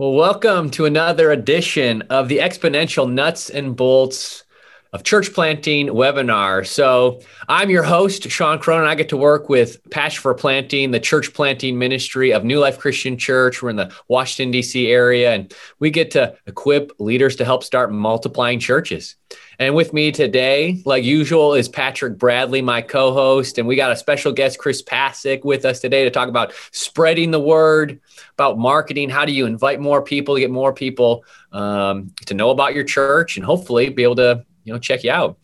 Well, welcome to another edition of the Exponential Nuts and Bolts of Church Planting webinar. So, I'm your host, Sean Cronin. I get to work with Passion for Planting, the church planting ministry of New Life Christian Church. We're in the Washington, D.C. area, and we get to equip leaders to help start multiplying churches. And with me today, like usual, is Patrick Bradley, my co host. And we got a special guest, Chris Pasick, with us today to talk about spreading the word, about marketing. How do you invite more people to get more people um, to know about your church and hopefully be able to you know check you out.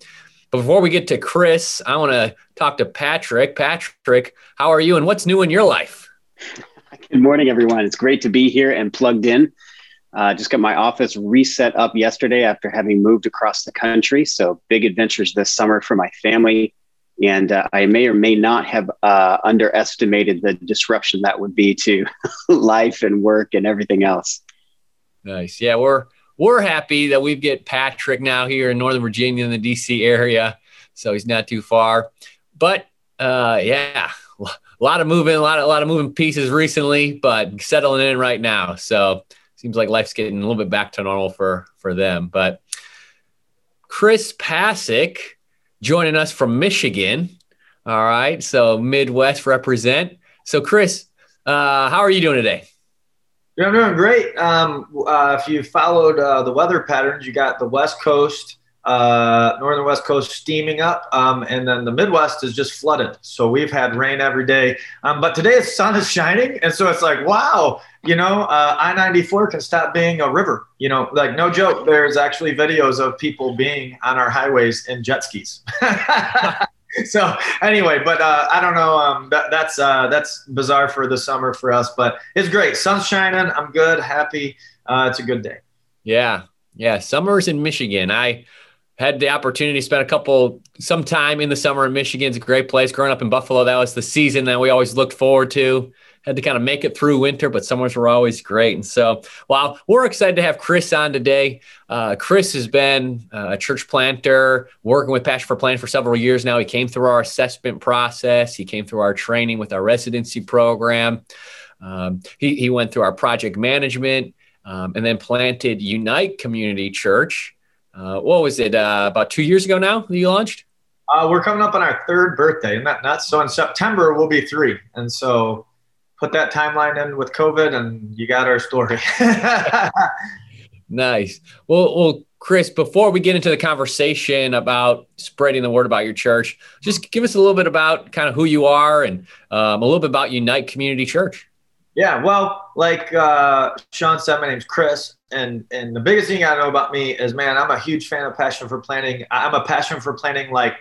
But before we get to Chris, I want to talk to Patrick. Patrick, how are you and what's new in your life? Good morning, everyone. It's great to be here and plugged in. Uh, just got my office reset up yesterday after having moved across the country. So big adventures this summer for my family. And uh, I may or may not have uh, underestimated the disruption that would be to life and work and everything else. Nice. Yeah, we're we're happy that we've get Patrick now here in Northern Virginia in the DC area, so he's not too far. But uh, yeah, a lot of moving, a lot of a lot of moving pieces recently, but settling in right now. So seems like life's getting a little bit back to normal for for them. But Chris Pasick joining us from Michigan. All right, so Midwest represent. So Chris, uh, how are you doing today? I'm doing great. Um, uh, if you followed uh, the weather patterns, you got the West Coast uh, northern west coast steaming up, um, and then the Midwest is just flooded. So we've had rain every day. Um, but today the sun is shining, and so it's like, wow, you know, uh, I 94 can stop being a river. You know, like no joke, there's actually videos of people being on our highways in jet skis. so anyway, but uh, I don't know. Um, that, that's uh, that's bizarre for the summer for us, but it's great. Sun's shining. I'm good, happy. Uh, it's a good day. Yeah, yeah. Summer's in Michigan. I had the opportunity to spend a couple some time in the summer in Michigan. It's a great place. Growing up in Buffalo, that was the season that we always looked forward to. Had to kind of make it through winter, but summers were always great. And so, well, we're excited to have Chris on today. Uh, Chris has been uh, a church planter, working with Passion for Planting for several years now. He came through our assessment process. He came through our training with our residency program. Um, he, he went through our project management um, and then planted Unite Community Church uh, what was it? Uh, about two years ago now that you launched? Uh, we're coming up on our third birthday, and that not so in September we'll be three, and so put that timeline in with COVID, and you got our story. nice. Well, well, Chris, before we get into the conversation about spreading the word about your church, just give us a little bit about kind of who you are and um, a little bit about Unite Community Church. Yeah, well, like uh, Sean said, my name's Chris and and the biggest thing I know about me is, man, I'm a huge fan of passion for planting. I'm a passion for planting like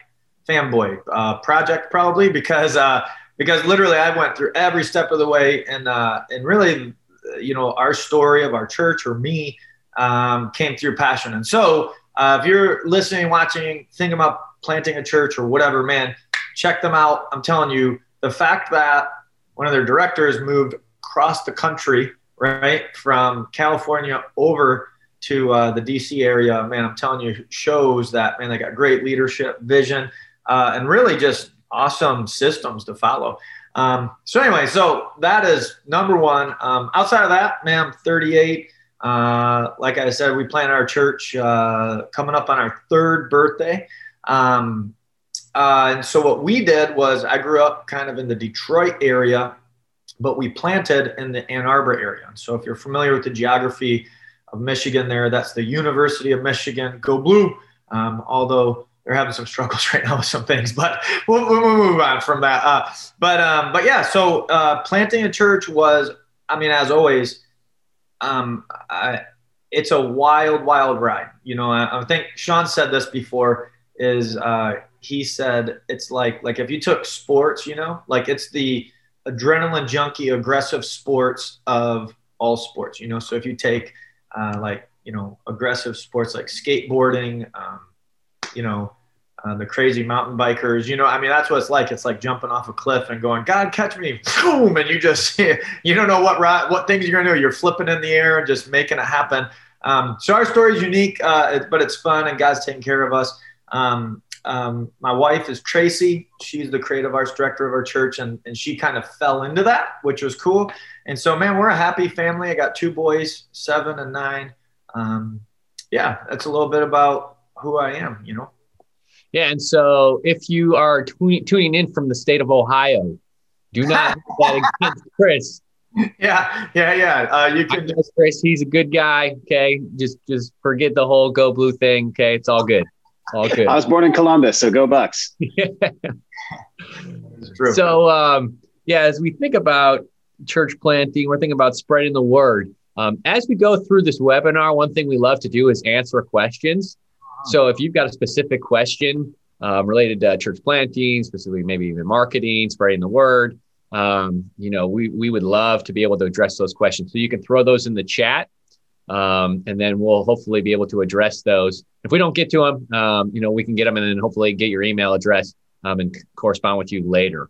fanboy uh, project probably because uh, because literally I went through every step of the way and uh, and really, you know, our story of our church or me um, came through passion. And so uh, if you're listening, watching, thinking about planting a church or whatever, man, check them out. I'm telling you, the fact that one of their directors moved across the country right from California over to uh, the DC area, man, I'm telling you, shows that man they got great leadership, vision, uh, and really just awesome systems to follow. Um, so anyway, so that is number one. Um, outside of that, man, I'm 38. Uh, like I said, we plan our church uh, coming up on our third birthday. Um, uh, and so what we did was I grew up kind of in the Detroit area but we planted in the Ann Arbor area. So if you're familiar with the geography of Michigan, there, that's the University of Michigan. Go blue! Um, although they're having some struggles right now with some things, but we'll, we'll move on from that. Uh, but um, but yeah, so uh, planting a church was, I mean, as always, um, I, it's a wild, wild ride. You know, I, I think Sean said this before. Is uh, he said it's like like if you took sports, you know, like it's the adrenaline junkie, aggressive sports of all sports. You know, so if you take uh, like you know aggressive sports like skateboarding, um, you know. Uh, the crazy mountain bikers, you know, I mean, that's what it's like. It's like jumping off a cliff and going, God, catch me, boom, and you just, you don't know what what things you're gonna do. You're flipping in the air and just making it happen. Um, so our story is unique, uh, but it's fun, and God's taking care of us. Um, Um, my wife is Tracy. She's the creative arts director of our church, and, and she kind of fell into that, which was cool. And so, man, we're a happy family. I got two boys, seven and nine. Um, yeah, that's a little bit about who I am, you know? Yeah. And so if you are tuning in from the state of Ohio, do not that against Chris. Yeah, yeah, yeah. Uh, you can just Chris. He's a good guy. Okay, just just forget the whole go blue thing. Okay, it's all good. all good. I was born in Columbus, so go Bucks. so um, yeah, as we think about church planting, we're thinking about spreading the word. Um, as we go through this webinar, one thing we love to do is answer questions. So if you've got a specific question um, related to church planting, specifically maybe even marketing, spreading the word, um, you know, we, we would love to be able to address those questions. So you can throw those in the chat um, and then we'll hopefully be able to address those. If we don't get to them, um, you know, we can get them and then hopefully get your email address um, and correspond with you later.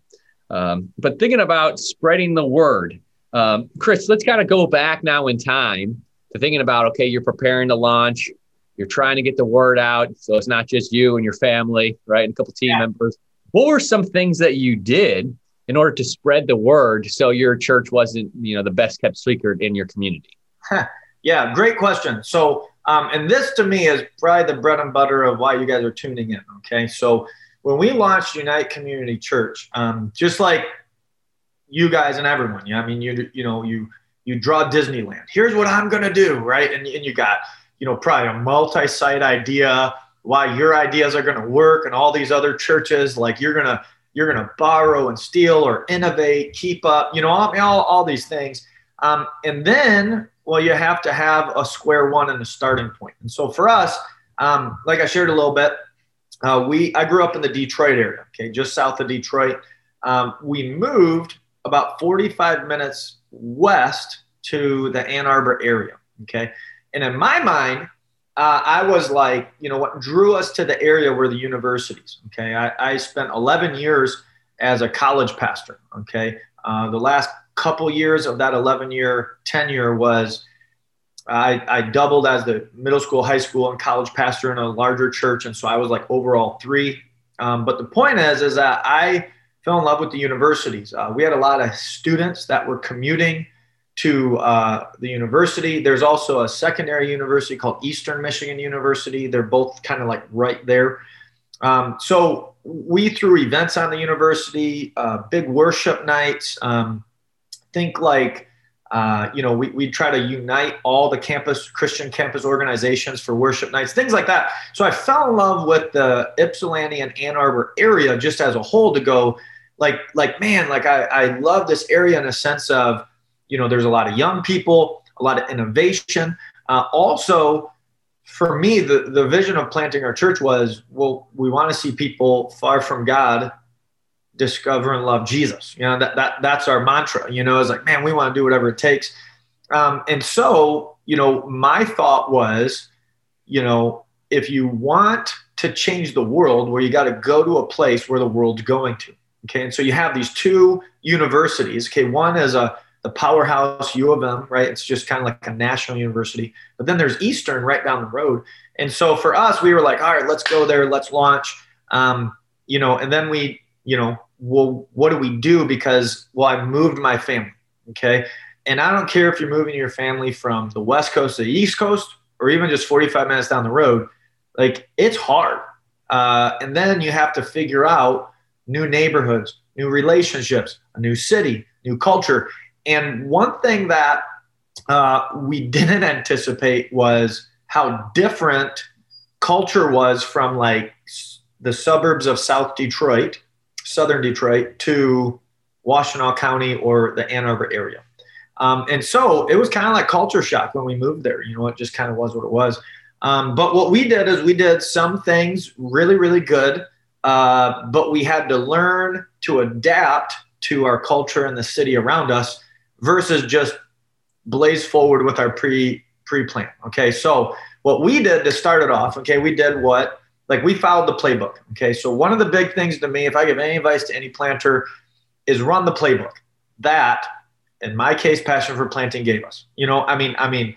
Um, but thinking about spreading the word, um, Chris, let's kind of go back now in time to thinking about okay, you're preparing to launch, you're trying to get the word out, so it's not just you and your family, right, and a couple team yeah. members. What were some things that you did in order to spread the word so your church wasn't, you know, the best kept secret in your community? yeah, great question. So, um, and this to me is probably the bread and butter of why you guys are tuning in. Okay, so when we launched Unite Community Church, um, just like you guys and everyone. Yeah, I mean, you you know, you you draw Disneyland. Here's what I'm gonna do, right? And and you got you know probably a multi-site idea why your ideas are gonna work, and all these other churches like you're gonna you're gonna borrow and steal or innovate, keep up, you know, all all, all these things. Um, and then well, you have to have a square one and a starting point. And so for us, um, like I shared a little bit, uh, we I grew up in the Detroit area, okay, just south of Detroit. Um, we moved about 45 minutes west to the Ann Arbor area. Okay. And in my mind, uh, I was like, you know, what drew us to the area were the universities. Okay. I, I spent 11 years as a college pastor. Okay. Uh, the last couple years of that 11 year tenure was I, I doubled as the middle school, high school, and college pastor in a larger church. And so I was like overall three. Um, but the point is, is that I fell in love with the universities. Uh, we had a lot of students that were commuting to uh, the university. There's also a secondary university called Eastern Michigan University. They're both kind of like right there. Um, so we threw events on the university, uh, big worship nights. Um, think like, uh, you know, we, we try to unite all the campus, Christian campus organizations for worship nights, things like that. So I fell in love with the Ypsilanti and Ann Arbor area just as a whole to go, like like man like I, I love this area in a sense of you know there's a lot of young people a lot of innovation. Uh, also for me the, the vision of planting our church was well we want to see people far from god discover and love jesus. You know that, that that's our mantra you know it's like man we want to do whatever it takes. Um, and so you know my thought was you know if you want to change the world where you got to go to a place where the world's going to. Okay, and so you have these two universities. Okay, one is a the powerhouse U of M, right? It's just kind of like a national university. But then there's Eastern right down the road. And so for us, we were like, all right, let's go there, let's launch. Um, you know, and then we, you know, well, what do we do? Because well, I moved my family. Okay. And I don't care if you're moving your family from the West Coast to the East Coast or even just 45 minutes down the road, like it's hard. Uh, and then you have to figure out new neighborhoods, new relationships, a new city, new culture. And one thing that uh, we didn't anticipate was how different culture was from like the suburbs of South Detroit, Southern Detroit, to Washtenaw County or the Ann Arbor area. Um, and so it was kind of like culture shock when we moved there. You know, it just kind of was what it was. Um, but what we did is we did some things really, really good uh, but we had to learn to adapt to our culture and the city around us versus just blaze forward with our pre pre plan. Okay, so what we did to start it off, okay, we did what like we followed the playbook. Okay, so one of the big things to me, if I give any advice to any planter, is run the playbook. That, in my case, passion for planting gave us. You know, I mean, I mean,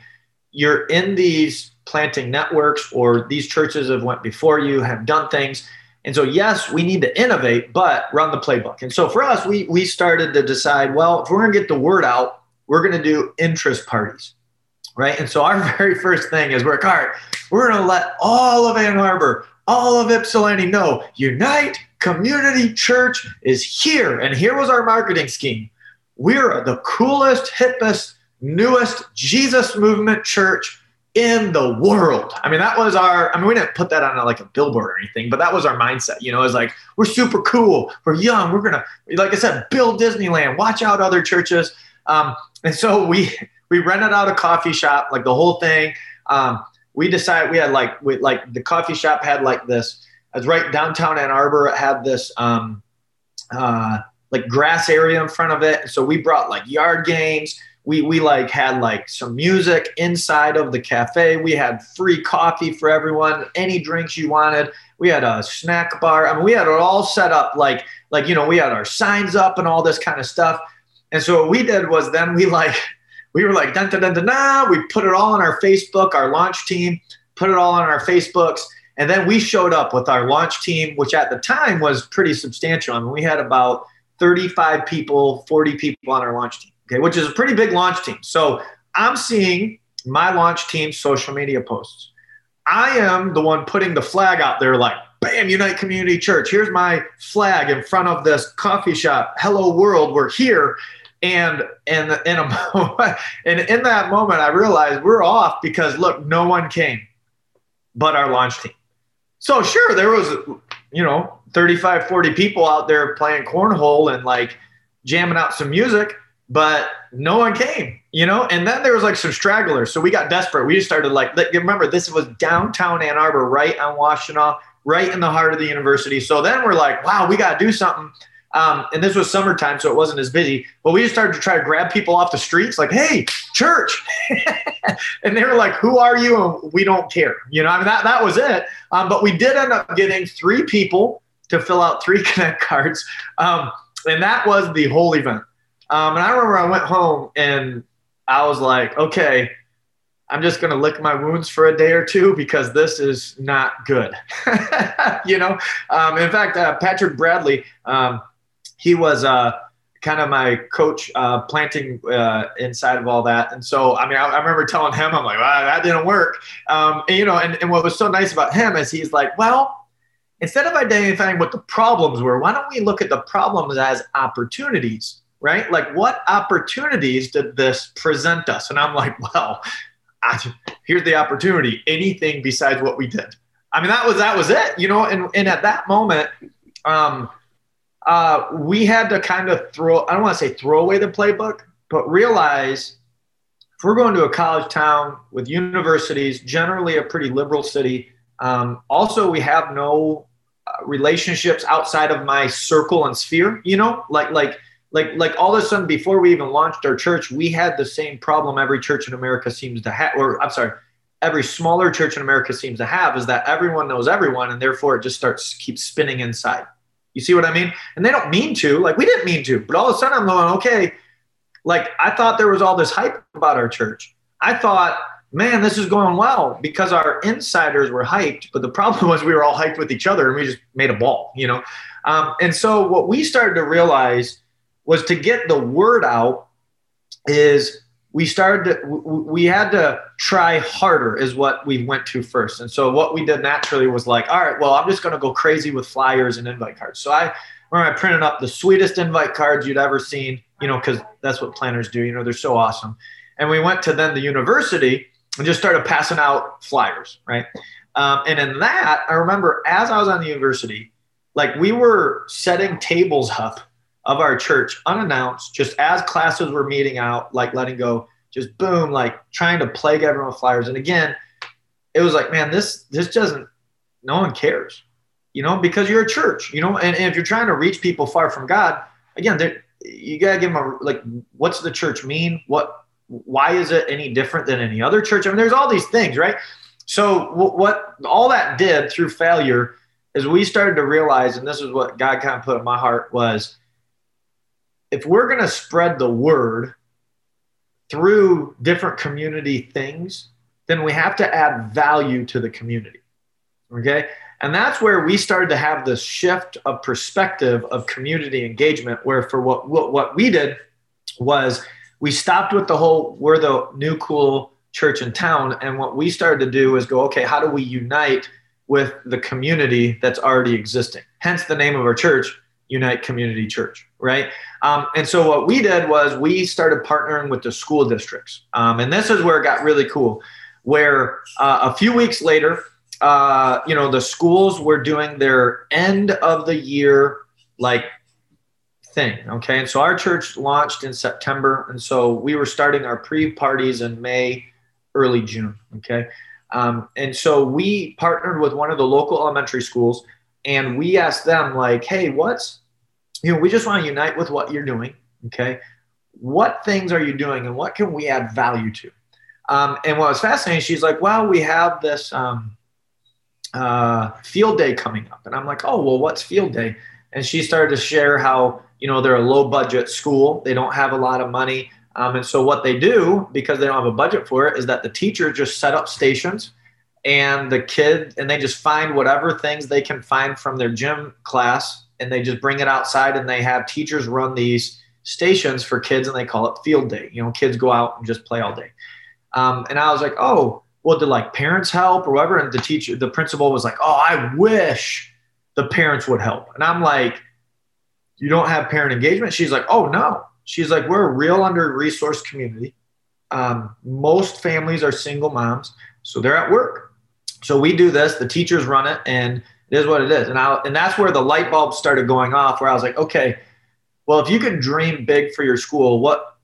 you're in these planting networks or these churches have went before you have done things And so, yes, we need to innovate, but run the playbook. And so for us, we we started to decide, well, if we're going to get the word out, we're going to do interest parties, right? And so our very first thing is we're all right, we're going to let all of Ann Arbor, all of Ypsilanti know Unite Community Church is here. And here was our marketing scheme. We're the coolest, hippest, newest Jesus movement church in the world. I mean, that was our, I mean, we didn't put that on like a billboard or anything, but that was our mindset. You know, it's like, we're super cool. We're young. We're going to, like I said, build Disneyland, watch out other churches. Um, and so we, we rented out a coffee shop, like the whole thing. Um, we decided we had like, we, like the coffee shop had like this, it was right downtown Ann Arbor. It had this, um, uh, like grass area in front of it. So we brought like yard games we we like had like some music inside of the cafe. We had free coffee for everyone, any drinks you wanted. We had a snack bar. I mean, we had it all set up like like you know we had our signs up and all this kind of stuff. And so what we did was then we like we were like dun dun dun dun, we put it all on our Facebook. Our launch team put it all on our Facebooks. And then we showed up with our launch team, which at the time was pretty substantial. I mean, we had about 35 people, 40 people on our launch team okay, which is a pretty big launch team. So I'm seeing my launch team's social media posts. I am the one putting the flag out there, like, bam, Unite Community Church. Here's my flag in front of this coffee shop. Hello, world, we're here. And and in a moment, and in that moment, I realized we're off because look, no one came, but our launch team. So sure, there was, you know, 35, 40 people out there playing cornhole and like jamming out some music but no one came, you know? And then there was like some stragglers. So we got desperate. We just started like, remember, this was downtown Ann Arbor, right on Washtenaw, right in the heart of the university. So then we're like, wow, we got to do something. Um, and this was summertime, so it wasn't as busy. But we just started to try to grab people off the streets, like, "Hey, church!" and they were like, "Who are you?" And we don't care. You know, I mean that that was it. Um, but we did end up getting three people to fill out three connect cards, um, and that was the whole event. Um, and I remember I went home and I was like, okay, I'm just going to lick my wounds for a day or two because this is not good. you know, um, in fact, uh, Patrick Bradley, um, he was uh, kind of my coach uh, planting uh, inside of all that. And so, I mean, I, I remember telling him, I'm like, wow, that didn't work. Um, and, you know, and, and what was so nice about him is he's like, well, instead of identifying what the problems were, why don't we look at the problems as opportunities? Right? Like, what opportunities did this present us? And I'm like, well, I, here's the opportunity. Anything besides what we did. I mean, that was that was it, you know. And and at that moment, um, uh, we had to kind of throw. I don't want to say throw away the playbook, but realize if we're going to a college town with universities, generally a pretty liberal city. Um, also, we have no uh, relationships outside of my circle and sphere. You know, like like like like all of a sudden before we even launched our church we had the same problem every church in america seems to have or i'm sorry every smaller church in america seems to have is that everyone knows everyone and therefore it just starts keeps spinning inside. You see what i mean? And they don't mean to. Like we didn't mean to but all of a sudden i'm going okay like i thought there was all this hype about our church. I thought man this is going well because our insiders were hyped but the problem was we were all hyped with each other and we just made a ball you know? Um, and so what we started to realize was to get the word out is we started to, we had to try harder is what we went to first. And so what we did naturally was like all right well i'm just going to go crazy with flyers and invite cards. So i remember i printed up the sweetest invite cards you'd ever seen you know because that's what planners do you know they're so awesome. And we went to then the university and just started passing out flyers right? Um, and in that i remember as i was on the university like we were setting tables up of our church unannounced, just as classes were meeting out, like letting go, just boom, like trying to plague everyone with flyers. And again, it was like, man, this this doesn't no one cares, you know, because you're a church, you know, and, and if you're trying to reach people far from God, again, you gotta give them a like, what's the church mean? What why is it any different than any other church? I mean, there's all these things, right? So what, what all that did through failure is we started to realize, and this is what God kind of put in my heart was if we're going to spread the word through different community things, then we have to add value to the community. Okay. And that's where we started to have this shift of perspective of community engagement, where for what, what, what we did was we stopped with the whole, we're the new cool church in town. And what we started to do is go, okay, how do we unite with the community that's already existing? Hence the name of our church, Unite Community Church, right? Um, and so what we did was we started partnering with the school districts. Um, and this is where it got really cool, where uh, a few weeks later, uh, you know, the schools were doing their end of the year like thing. Okay. And so our church launched in September. And so we were starting our pre parties in May, early June. Okay. Um, and so we partnered with one of the local elementary schools and we asked them, like, hey, what's, you know, we just want to unite with what you're doing. Okay. What things are you doing and what can we add value to? Um, and what was fascinating, she's like, well, we have this um, uh, field day coming up. And I'm like, oh, well, what's field day? And she started to share how, you know, they're a low budget school. They don't have a lot of money. Um, and so what they do, because they don't have a budget for it, is that the teacher just set up stations and the kid, and they just find whatever things they can find from their gym class and they just bring it outside and they have teachers run these stations for kids and they call it field day. You know, kids go out and just play all day. Um, and I was like, oh, well, did like parents help or whatever? And the teacher, the principal was like, oh, I wish the parents would help. And I'm like, you don't have parent engagement? She's like, oh, no. She's like, we're a real under resourced community. Um, most families are single moms, so they're at work. So we do this, the teachers run it, and it is what it is. And I and that's where the light bulb started going off, where I was like, okay, well, if you could dream big for your school, what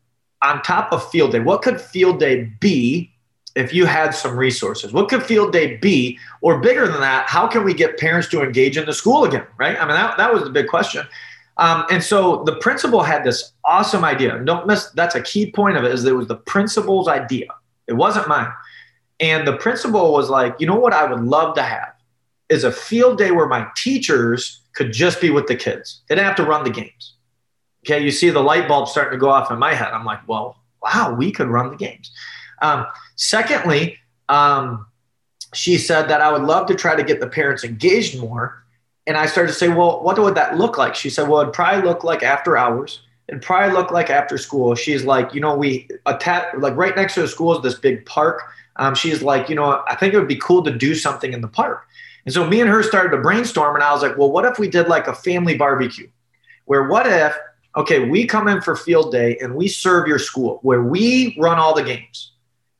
on top of field day, what could field day be if you had some resources? What could field day be? Or bigger than that, how can we get parents to engage in the school again? Right? I mean, that, that was the big question. Um, and so the principal had this awesome idea. Don't miss that's a key point of it is it was the principal's idea. It wasn't mine. And the principal was like, you know what I would love to have is a field day where my teachers could just be with the kids. They didn't have to run the games. Okay, you see the light bulb starting to go off in my head. I'm like, well, wow, we could run the games. Um, secondly, um, she said that I would love to try to get the parents engaged more and I started to say, well, what would that look like? She said, well, it'd probably look like after hours. It'd probably look like after school. She's like, you know, we attach like right next to the school is this big park. Um, she's like, you know, I think it would be cool to do something in the park. And so me and her started to brainstorm, and I was like, well, what if we did like a family barbecue? Where what if, okay, we come in for field day and we serve your school, where we run all the games.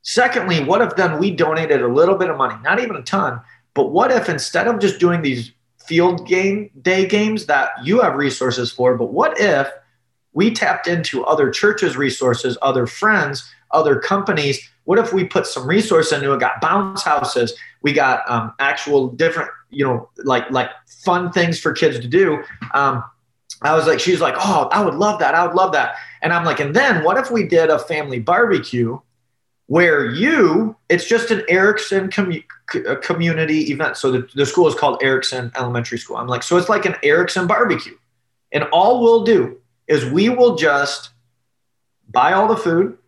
Secondly, what if then we donated a little bit of money, not even a ton, but what if instead of just doing these field game day games that you have resources for. But what if we tapped into other churches' resources, other friends, other companies? What if we put some resource into it? Got bounce houses, we got um, actual different, you know, like like fun things for kids to do. Um, I was like, she's like, oh, I would love that. I would love that. And I'm like, and then what if we did a family barbecue where you, it's just an Erickson commu- community event. So the, the school is called Erickson Elementary School. I'm like, so it's like an Erickson barbecue. And all we'll do is we will just buy all the food,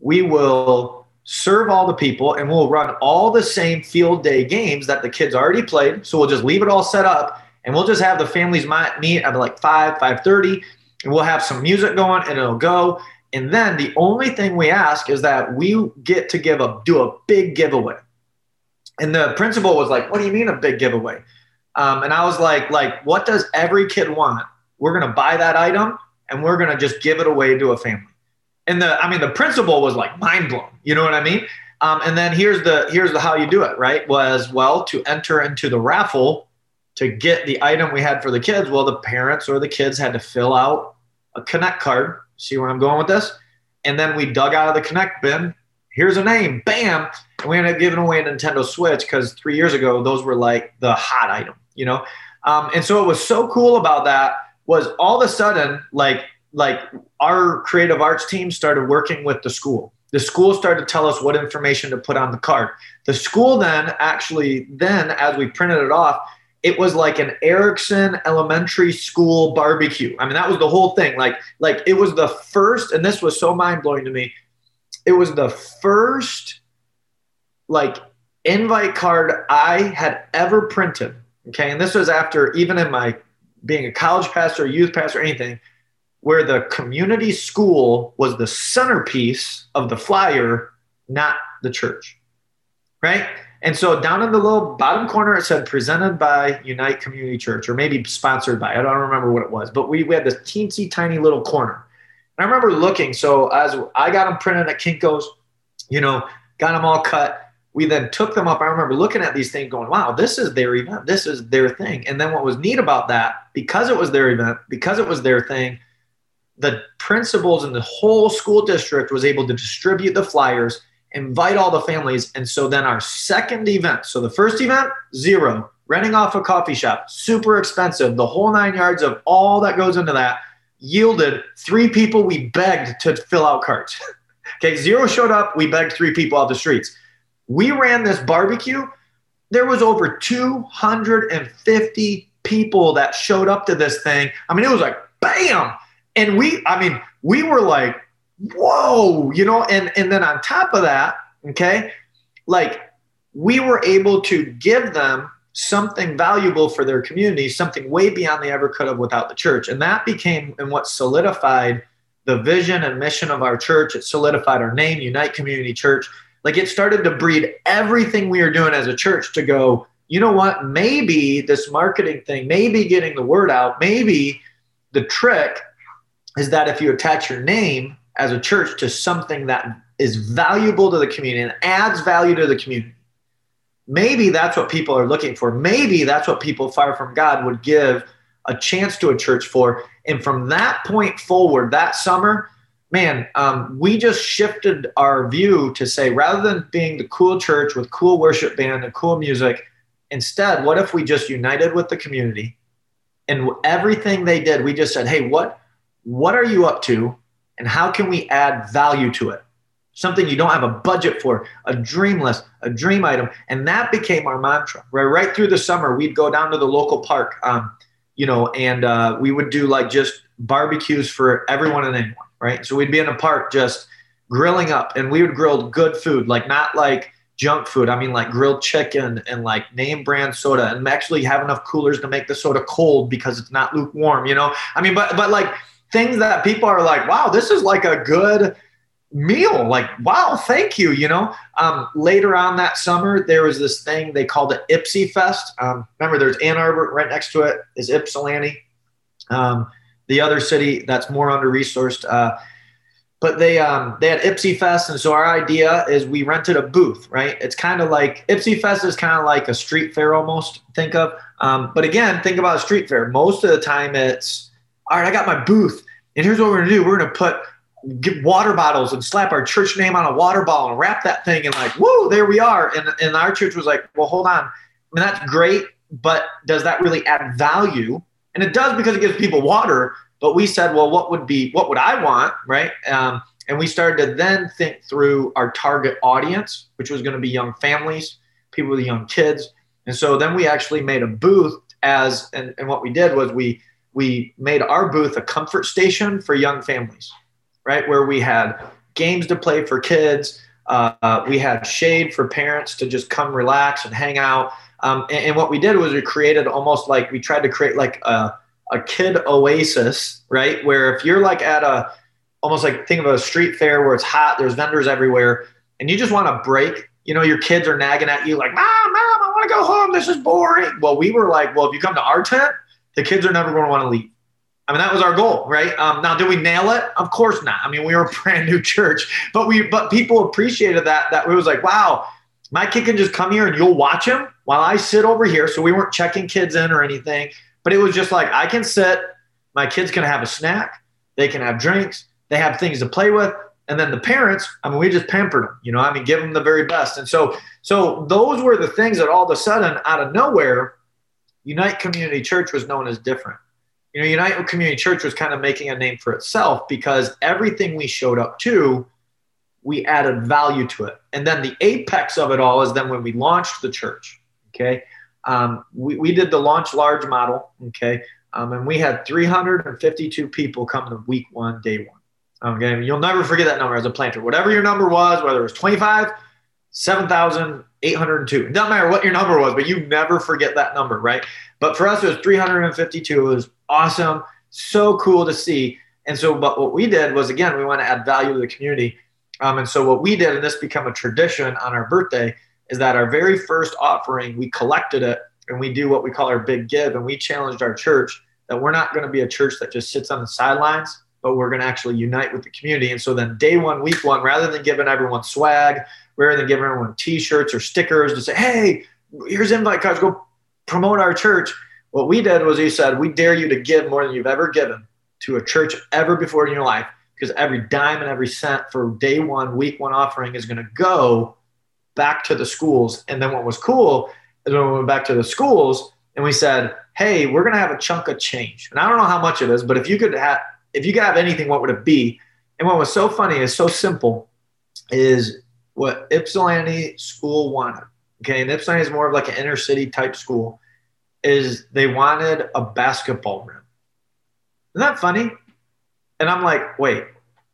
we will serve all the people, and we'll run all the same field day games that the kids already played. So we'll just leave it all set up and we'll just have the families meet at like 5, 5.30, and we'll have some music going and it'll go. And then the only thing we ask is that we get to give a do a big giveaway. And the principal was like, "What do you mean a big giveaway?" Um, and I was like, "Like, what does every kid want? We're gonna buy that item and we're gonna just give it away to a family." And the, I mean, the principal was like mind blown. You know what I mean? Um, and then here's the here's the how you do it. Right? Was well to enter into the raffle to get the item we had for the kids. Well, the parents or the kids had to fill out a connect card See where I'm going with this? And then we dug out of the Connect bin. Here's a name, bam. And we ended up giving away a Nintendo Switch because three years ago, those were like the hot item, you know? Um, and so what was so cool about that was all of a sudden, like, like our creative arts team started working with the school. The school started to tell us what information to put on the card. The school then actually, then as we printed it off, it was like an Erickson elementary school barbecue. I mean, that was the whole thing. Like, like it was the first, and this was so mind blowing to me. It was the first like invite card I had ever printed Okay. And this was after, even in my being a college pastor, youth pastor, anything, where the community school was the centerpiece of the flyer, not the church. Right. And so down in the little bottom corner, it said presented by Unite Community Church, or maybe sponsored by. I don't remember what it was, but we, we had this teensy tiny little corner. And I remember looking. So as I got them printed at Kinko's, you know, got them all cut. We then took them up. I remember looking at these things, going, "Wow, this is their event. This is their thing." And then what was neat about that, because it was their event, because it was their thing, the principals in the whole school district was able to distribute the flyers invite all the families. And so then our second event, so the first event, zero, renting off a coffee shop, super expensive, the whole nine yards of all that goes into that yielded three people we begged to fill out carts. okay, zero showed up, we begged three people off the streets. We ran this barbecue. There was over 250 people that showed up to this thing. I mean, it was like bam. And we, I mean, we were like, whoa, you know, and and then on top of that, okay, like we were able to give them something valuable for their community, something way beyond they ever could have without the church. And that became and what solidified the vision and mission of our church. It solidified our name, Unite Community Church. Like it started to breed everything we are doing as a church to go, you know what? Maybe this marketing thing, maybe getting the word out, maybe the trick is that if you attach your name as a church to something that is valuable to the community and adds value to the community. Maybe that's what people are looking for. Maybe that's what people far from God would give a chance to a church for. And from that point forward, that summer, man, um, we just shifted our view to say rather than being the cool church with cool worship band and cool music, instead, what if we just united with the community and everything they did, we just said, hey, what what are you up to? and how can we add value to it? Something you don't have a budget for, a dream list, a dream item. And that became our mantra. Right, right through the summer, we'd go down to the local park, um, you know, and uh, we would do like just barbecues for everyone and anyone, right? So we'd be in a park just grilling up and we would grill good food, like not like junk food. I mean, like grilled chicken and like name brand soda and actually have enough coolers to make the soda cold because it's not lukewarm, you know? I mean, but, but like, things that people are like, wow, this is like a good meal. Like, wow, thank you. You know, um, later on that summer, there was this thing they called it Ypsi Fest. Um, remember, there's Ann Arbor right next to it is Ypsilanti, um, the other city that's more under resourced. Uh, but they um, they had Ypsi Fest, and so our idea is we rented a booth. Right, it's kind of like Ypsi Fest is kind of like a street fair almost. Think of, um, but again, think about a street fair. Most of the time, it's all right, I got my booth, and here's what we're gonna do. We're gonna put get water bottles and slap our church name on a water ball and wrap that thing and like, whoa, there we are. And, and our church was like, well, hold on. I mean, that's great, but does that really add value? And it does because it gives people water. But we said, well, what would be, what would I want? Right. Um, and we started to then think through our target audience, which was going to be young families, people with young kids. And so then we actually made a booth as, and, and what we did was we we made our booth a comfort station for young families, right? Where we had games to play for kids. Uh, we had shade for parents to just come relax and hang out. Um, and, and, what we did was we created almost like we tried to create like a, a kid oasis, right? Where if you're like at a almost like think of a street fair where it's hot, there's vendors everywhere, and you just want to break. You know, your kids are nagging at you like, "Mom, mom, I want to go home. This is boring." Well, we were like, "Well, if you come to our tent, the kids are never going to want to leave. I mean, that was our goal, right? Um, now, did we nail it? Of course not. I mean, we were a brand new church, but we, but people appreciated that. That it was like, wow, my kid can just come here and you'll watch him while I sit over here. So we weren't checking kids in or anything, but it was just like I can sit. My kids can have a snack. They can have drinks. They have things to play with. And then the parents, I mean, we just pampered them, you know, I mean, give them the very best. And so, so those were the things that all of a sudden, out of nowhere, Unite Community Church was known as different. You know, Unite Community Church was kind of making a name for itself because everything we showed up to, we added value to it. And then the apex of it all is then when we launched the church. Okay. Um, we, we did the launch large model. Okay. Um, and we had 352 people come to week one, day one. Okay. You'll never forget that number as a planter. Whatever your number was, whether it was 25, 7,802. It doesn't matter what your number was, but you never forget that number, right? But for us, it was 352. It was awesome. So cool to see. And so, but what we did was, again, we want to add value to the community. Um, and so what we did, and this become a tradition on our birthday, is that our very first offering, we collected it and we do what we call our big give. And we challenged our church that we're not going to be a church that just sits on the sidelines, but we're going to actually unite with the community. And so then day one, week one, rather than giving everyone swag, rather than giving everyone t-shirts or stickers to say, hey, here's invite cards, go promote our church. What we did was we said, we dare you to give more than you've ever given to a church ever before in your life, because every dime and every cent for day one, week one offering is going to go back to the schools. And then what was cool is when we went back to the schools and we said, hey, we're going to have a chunk of change. And I don't know how much it is, but if you could have, if you could have anything, what would it be? And what was so funny is so simple is what Ypsilanti school wanted. Okay. And Ypsilanti is more of like an inner city type school is they wanted a basketball rim. Isn't that funny? And I'm like, wait,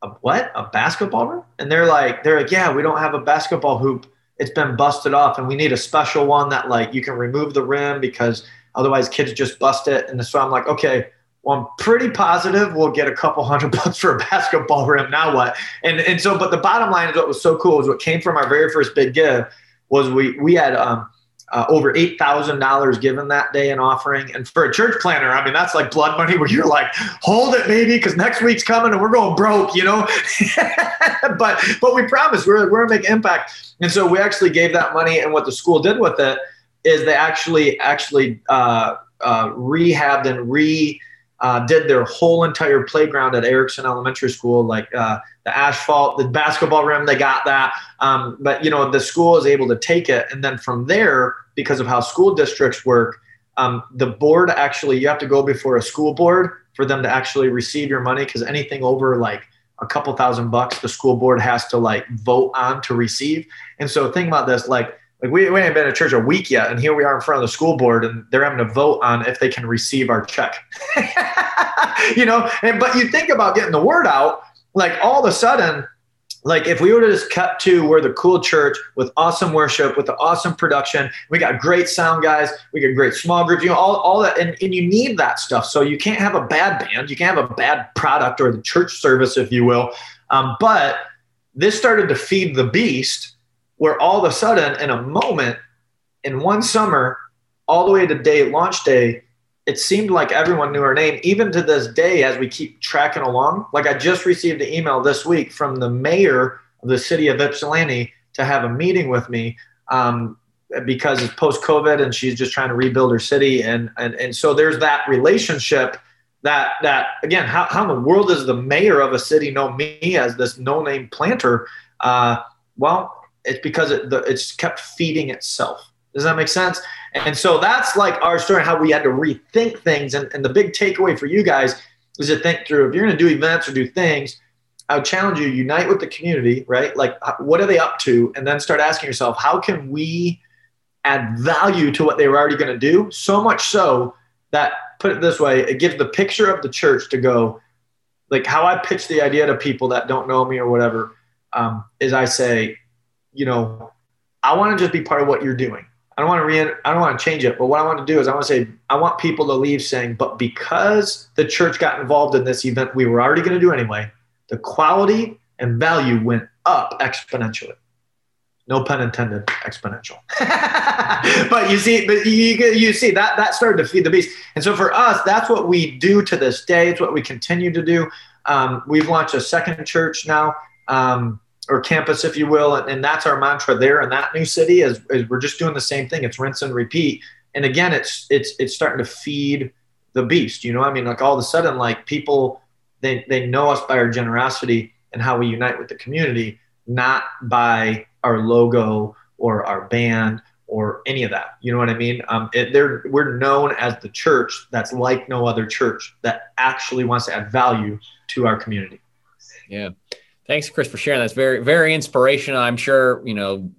a what? A basketball rim? And they're like, they're like, yeah, we don't have a basketball hoop. It's been busted off, and we need a special one that like you can remove the rim because otherwise kids just bust it. And so I'm like, okay, well, I'm pretty positive we'll get a couple hundred bucks for a basketball rim. Now what? And and so, but the bottom line is what was so cool is what came from our very first big give was we we had um, uh, over $8,000 given that day in offering. And for a church planner, I mean, that's like blood money where you're like, hold it, baby, because next week's coming and we're going broke, you know? but, but we promise we're, we're to make impact. And so we actually gave that money. And what the school did with it is they actually, actually uh, uh, rehabbed and re, uh, did their whole entire playground at Erickson Elementary School, like uh, the asphalt, the basketball rim, they got that. Um, but you know, the school is able to take it, and then from there, because of how school districts work, um, the board actually you have to go before a school board for them to actually receive your money. Because anything over like a couple thousand bucks, the school board has to like vote on to receive. And so think about this, like like we, we ain't been at church a week yet, and here we are in front of the school board, and they're having to vote on if they can receive our check. you know, and but you think about getting the word out, like all of a sudden, like if we were to just cut to where the cool church with awesome worship, with the awesome production, we got great sound guys, we got great small groups, you know, all, all that, and, and you need that stuff. So you can't have a bad band, you can't have a bad product or the church service, if you will. Um, but this started to feed the beast where all of a sudden, in a moment, in one summer, all the way to day launch day, it seemed like everyone knew her name. Even to this day, as we keep tracking along, like I just received an email this week from the mayor of the city of Ypsilanti to have a meeting with me um, because it's post COVID and she's just trying to rebuild her city. And, and, and so there's that relationship that, that again, how, how in the world does the mayor of a city know me as this no name planter? Uh, well, it's because it, the, it's kept feeding itself. Does that make sense? And so that's like our story, how we had to rethink things. And, and the big takeaway for you guys is to think through if you're going to do events or do things, I would challenge you, unite with the community, right? Like, what are they up to? And then start asking yourself, how can we add value to what they were already going to do? So much so that, put it this way, it gives the picture of the church to go, like how I pitch the idea to people that don't know me or whatever, um, is I say, you know, I want to just be part of what you're doing. I don't want to re- I don't want to change it, but what I want to do is I want to say I want people to leave saying, but because the church got involved in this event we were already going to do anyway, the quality and value went up exponentially. No pun intended, exponential. but you see, but you, you see that that started to feed the beast. And so for us, that's what we do to this day. It's what we continue to do. Um, we've launched a second church now. Um, or campus, if you will. And, and that's our mantra there in that new city is, is we're just doing the same thing. It's rinse and repeat. And again, it's it's it's starting to feed the beast. You know, I mean, like all of a sudden, like people they they know us by our generosity and how we unite with the community, not by our logo or our band or any of that. You know what I mean? Um, it, we're known as the church that's like no other church that actually wants to add value to our community. Yeah. Thanks, Chris, for sharing. That's very, very inspirational. I'm sure, you know,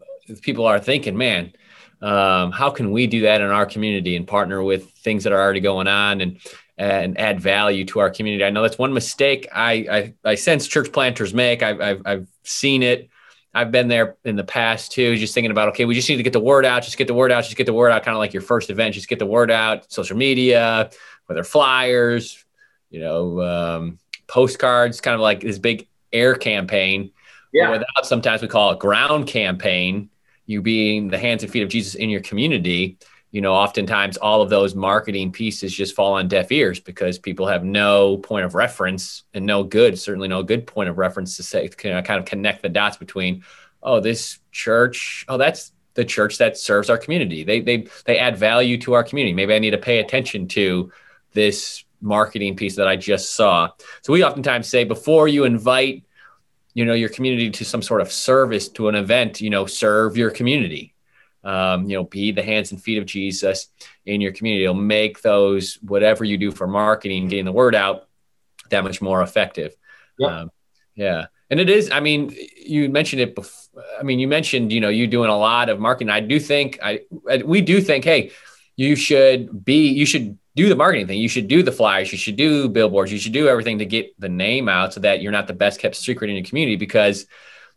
people are thinking, man, um, how can we do that in our community and partner with things that are already going on and and add value to our community? I know that's one mistake I I, I sense church planters make. I've, I've, I've seen it I've been there in the past too, just thinking about, okay, we just need to get the word out, just get the word out, just get the word out, kind of like your first event, just get the word out, social media, whether flyers, you know, um, postcards, kind of like this big air campaign. Yeah. Without sometimes we call it ground campaign, you being the hands and feet of Jesus in your community you know, oftentimes all of those marketing pieces just fall on deaf ears because people have no point of reference and no good, certainly no good point of reference to say, kind of connect the dots between, oh, this church, oh, that's the church that serves our community. They they they add value to our community. Maybe I need to pay attention to this marketing piece that I just saw. So we oftentimes say before you invite, you know, your community to some sort of service to an event, you know, serve your community um, you know, be the hands and feet of Jesus in your community. It'll make those whatever you do for marketing, getting the word out, that much more effective. Yeah. Um, yeah. And it is, I mean, you mentioned it before. I mean, you mentioned, you know, you doing a lot of marketing. I do think I, we do think, Hey, you should be, you should do the marketing thing. You should do the flyers. You should do billboards. You should do everything to get the name out so that you're not the best kept secret in your community because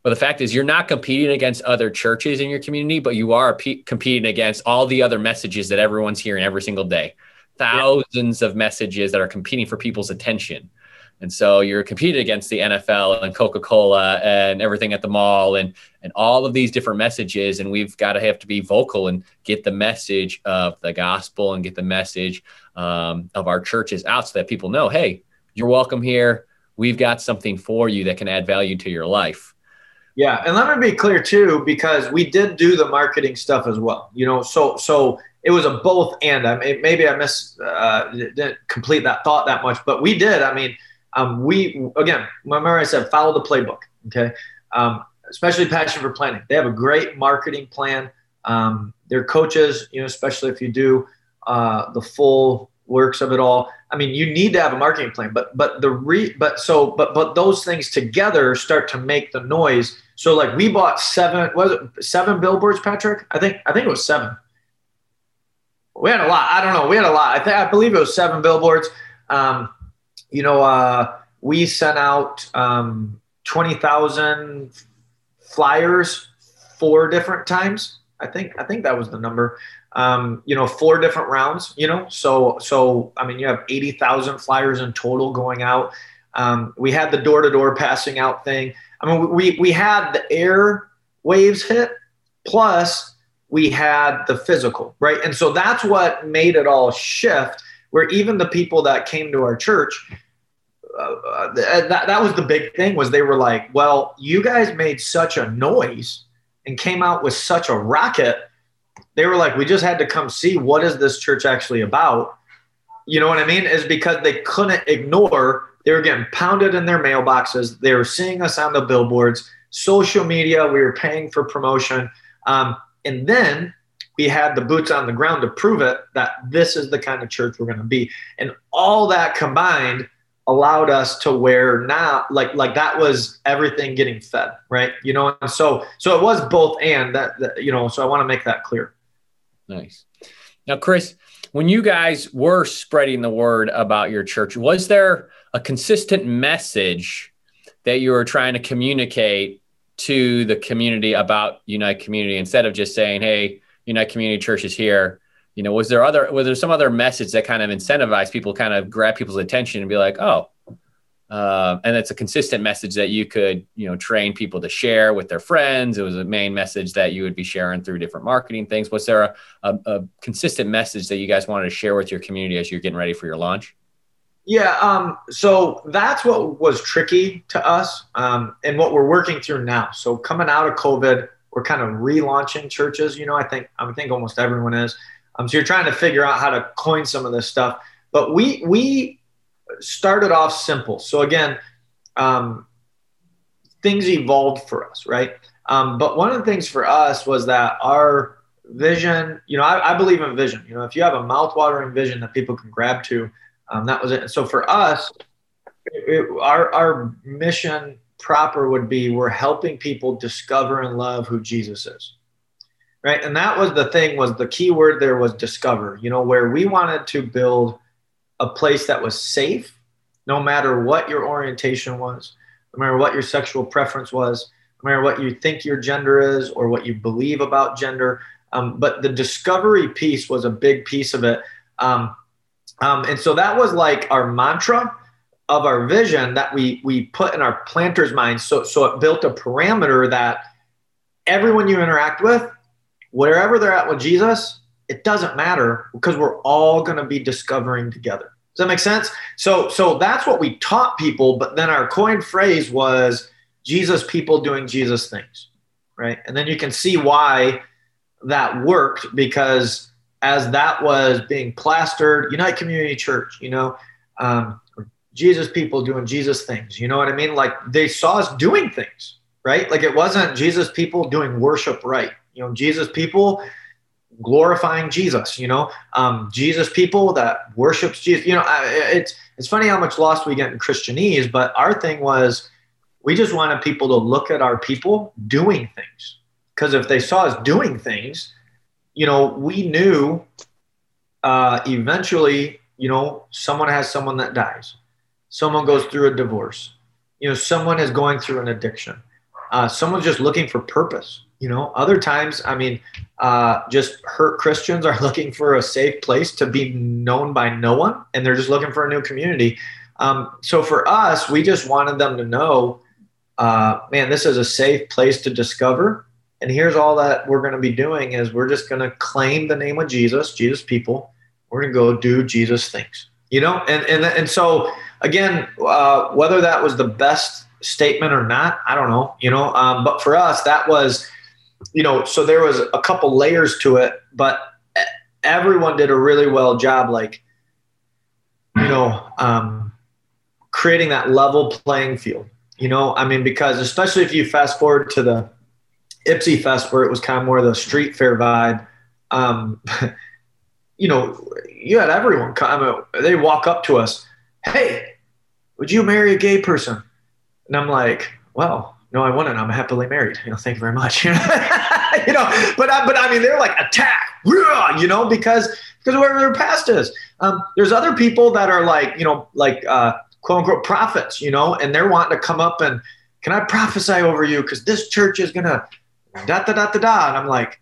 but the fact is, you're not competing against other churches in your community, but you are p- competing against all the other messages that everyone's hearing every single day. Thousands yeah. of messages that are competing for people's attention. And so you're competing against the NFL and Coca-Cola and everything at the mall and and all of these different messages. And we've got to have to be vocal and get the message of the gospel and get the message um, of our churches out so that people know, hey, you're welcome here. We've got something for you that can add value to your life. Yeah, and let me be clear too, because we did do the marketing stuff as well. You know, so so it was a both and. I mean, maybe I miss uh, didn't complete that thought that much, but we did. I mean, um, we again, remember I said follow the playbook. Okay, um, especially passion for planning. They have a great marketing plan. Um, their coaches, you know, especially if you do uh, the full works of it all. I mean, you need to have a marketing plan, but but the re but so but but those things together start to make the noise so like we bought seven, was it seven billboards, Patrick? I think I think it was seven. We had a lot. I don't know. We had a lot. I think I believe it was seven billboards. Um, you know, uh, we sent out um, twenty thousand flyers four different times. I think I think that was the number. Um, you know, four different rounds. You know, so so I mean, you have eighty thousand flyers in total going out. Um, we had the door to door passing out thing. I mean, we, we had the air waves hit, plus we had the physical, right? And so that's what made it all shift, where even the people that came to our church, uh, that, that was the big thing was they were like, well, you guys made such a noise and came out with such a rocket. They were like, we just had to come see what is this church actually about. You know what I mean? Is because they couldn't ignore they were getting pounded in their mailboxes. They were seeing us on the billboards, social media. We were paying for promotion. Um, and then we had the boots on the ground to prove it that this is the kind of church we're going to be. And all that combined allowed us to where now like like that was everything getting fed right you know and so so it was both and that, that you know so i want to make that clear nice now chris when you guys were spreading the word about your church was there a consistent message that you were trying to communicate to the community about Unite Community instead of just saying, "Hey, Unite Community Church is here." You know, was there other was there some other message that kind of incentivized people, kind of grab people's attention and be like, "Oh," uh, and it's a consistent message that you could you know train people to share with their friends. It was a main message that you would be sharing through different marketing things. Was there a, a, a consistent message that you guys wanted to share with your community as you're getting ready for your launch? Yeah, um, so that's what was tricky to us um, and what we're working through now. So coming out of COVID, we're kind of relaunching churches. You know, I think I think almost everyone is. Um, so you're trying to figure out how to coin some of this stuff. But we we started off simple. So again, um, things evolved for us, right? Um, but one of the things for us was that our vision. You know, I, I believe in vision. You know, if you have a mouthwatering vision that people can grab to um, that was it. So for us, it, our, our mission proper would be we're helping people discover and love who Jesus is. Right. And that was the thing was the key word there was discover, you know, where we wanted to build a place that was safe, no matter what your orientation was, no matter what your sexual preference was, no matter what you think your gender is or what you believe about gender. Um, but the discovery piece was a big piece of it. Um, um, and so that was like our mantra of our vision that we we put in our planters' minds. So so it built a parameter that everyone you interact with, wherever they're at with Jesus, it doesn't matter because we're all going to be discovering together. Does that make sense? So so that's what we taught people, but then our coin phrase was Jesus people doing Jesus things, right? And then you can see why that worked because as that was being plastered, Unite Community Church, you know, um, Jesus people doing Jesus things. You know what I mean? Like they saw us doing things, right? Like it wasn't Jesus people doing worship right. You know, Jesus people glorifying Jesus. You know, um, Jesus people that worships Jesus. You know, it's it's funny how much lost we get in Christianese, but our thing was we just wanted people to look at our people doing things because if they saw us doing things, you know, we knew uh, eventually, you know, someone has someone that dies someone goes through a divorce you know someone is going through an addiction uh, someone's just looking for purpose you know other times i mean uh, just hurt christians are looking for a safe place to be known by no one and they're just looking for a new community. Um, so for us we just wanted them to know uh, man this is a safe place to discover and here's all that we're going to be doing is we're just going to claim the name of jesus jesus people. We're going to go do jesus things you know? And and, and so again, uh, whether that was the best statement or not, I don't know, you know, um, but for us, that was, you know, so there was a couple layers to it, but everyone did a really well job, like, you know, um, creating that level playing field, you know, I mean, because especially if you fast forward to the Ypsi Fest, where it was kind of more of the street fair vibe, um, you know, you had everyone come, I mean, they walk up to us, hey, would you marry a gay person? And I'm like, well, no, I wouldn't. I'm happily married. You know, thank you very much. you know, but but I mean, they're like attack, you know, because because wherever their past is. Um, there's other people that are like, you know, like uh, quote unquote prophets, you know, and they're wanting to come up and can I prophesy over you because this church is gonna da da da da da, and I'm like,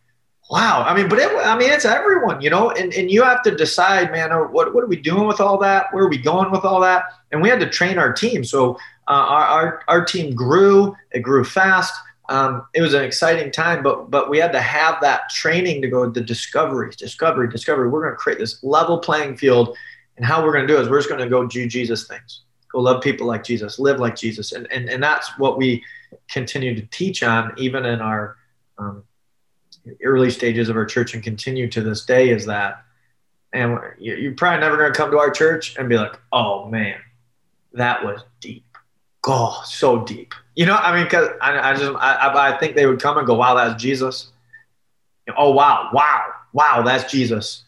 wow. I mean, but it, I mean, it's everyone, you know, and, and you have to decide, man, uh, what, what are we doing with all that? Where are we going with all that? And we had to train our team. So uh, our, our, our team grew, it grew fast. Um, it was an exciting time, but but we had to have that training to go to discovery, discovery, discovery. We're going to create this level playing field, and how we're going to do is we're just going to go do Jesus things, go love people like Jesus, live like Jesus, and and and that's what we continue to teach on, even in our um, early stages of our church and continue to this day is that, and you're probably never going to come to our church and be like, oh man, that was deep. Oh, so deep. You know, I mean, because I, I, just, I, I think they would come and go, wow, that's Jesus. Oh, wow, wow, wow, that's Jesus.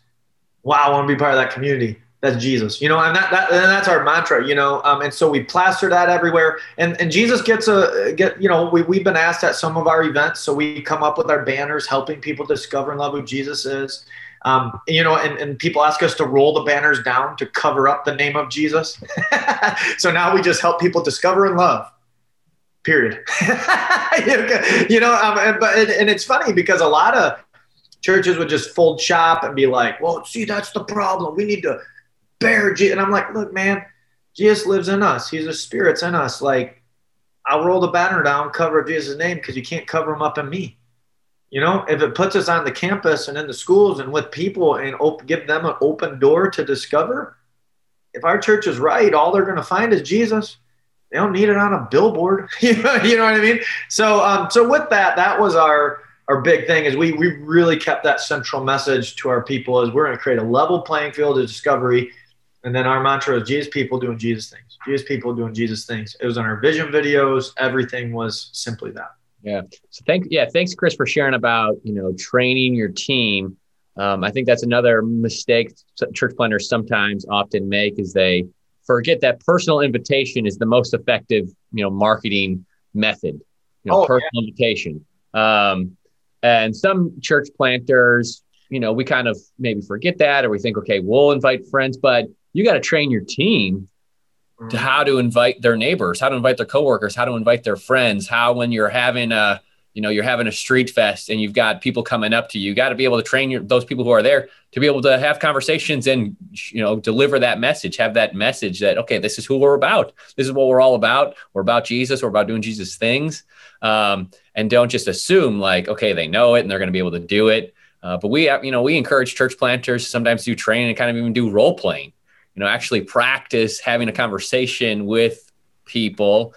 Wow, I want to be part of that community that's Jesus, you know, and that, that and that's our mantra, you know, um, and so we plaster that everywhere, and and Jesus gets a get, you know, we we've been asked at some of our events, so we come up with our banners, helping people discover and love who Jesus is, um, you know, and, and people ask us to roll the banners down to cover up the name of Jesus, so now we just help people discover and love. Period. you know, um, and, but and it's funny because a lot of churches would just fold shop and be like, "Well, see, that's the problem. We need to." Bear. And I'm like, look, man, Jesus lives in us. He's a spirit's in us. Like, I'll roll the banner down, cover Jesus' name because you can't cover him up in me. You know, if it puts us on the campus and in the schools and with people and op- give them an open door to discover, if our church is right, all they're going to find is Jesus. They don't need it on a billboard. you, know, you know what I mean? So, um, so with that, that was our our big thing is we we really kept that central message to our people is we're going to create a level playing field of discovery and then our mantra is Jesus people doing Jesus things. Jesus people doing Jesus things. It was on our vision videos. Everything was simply that. Yeah. So thank yeah, thanks Chris for sharing about, you know, training your team. Um, I think that's another mistake church planners sometimes often make is they forget that personal invitation is the most effective, you know, marketing method. You know, oh, personal yeah. invitation. Um, and some church planters, you know, we kind of maybe forget that or we think, okay, we'll invite friends, but you got to train your team mm-hmm. to how to invite their neighbors, how to invite their coworkers, how to invite their friends, how when you're having a you know you're having a street fest and you've got people coming up to you you got to be able to train your, those people who are there to be able to have conversations and you know deliver that message have that message that okay this is who we're about. This is what we're all about. We're about jesus. We're about doing jesus things. Um, and don't just assume like okay they know it and they're going to be able to do it. Uh, but we you know we encourage church planters sometimes do training and kind of even do role playing you know actually practice having a conversation with people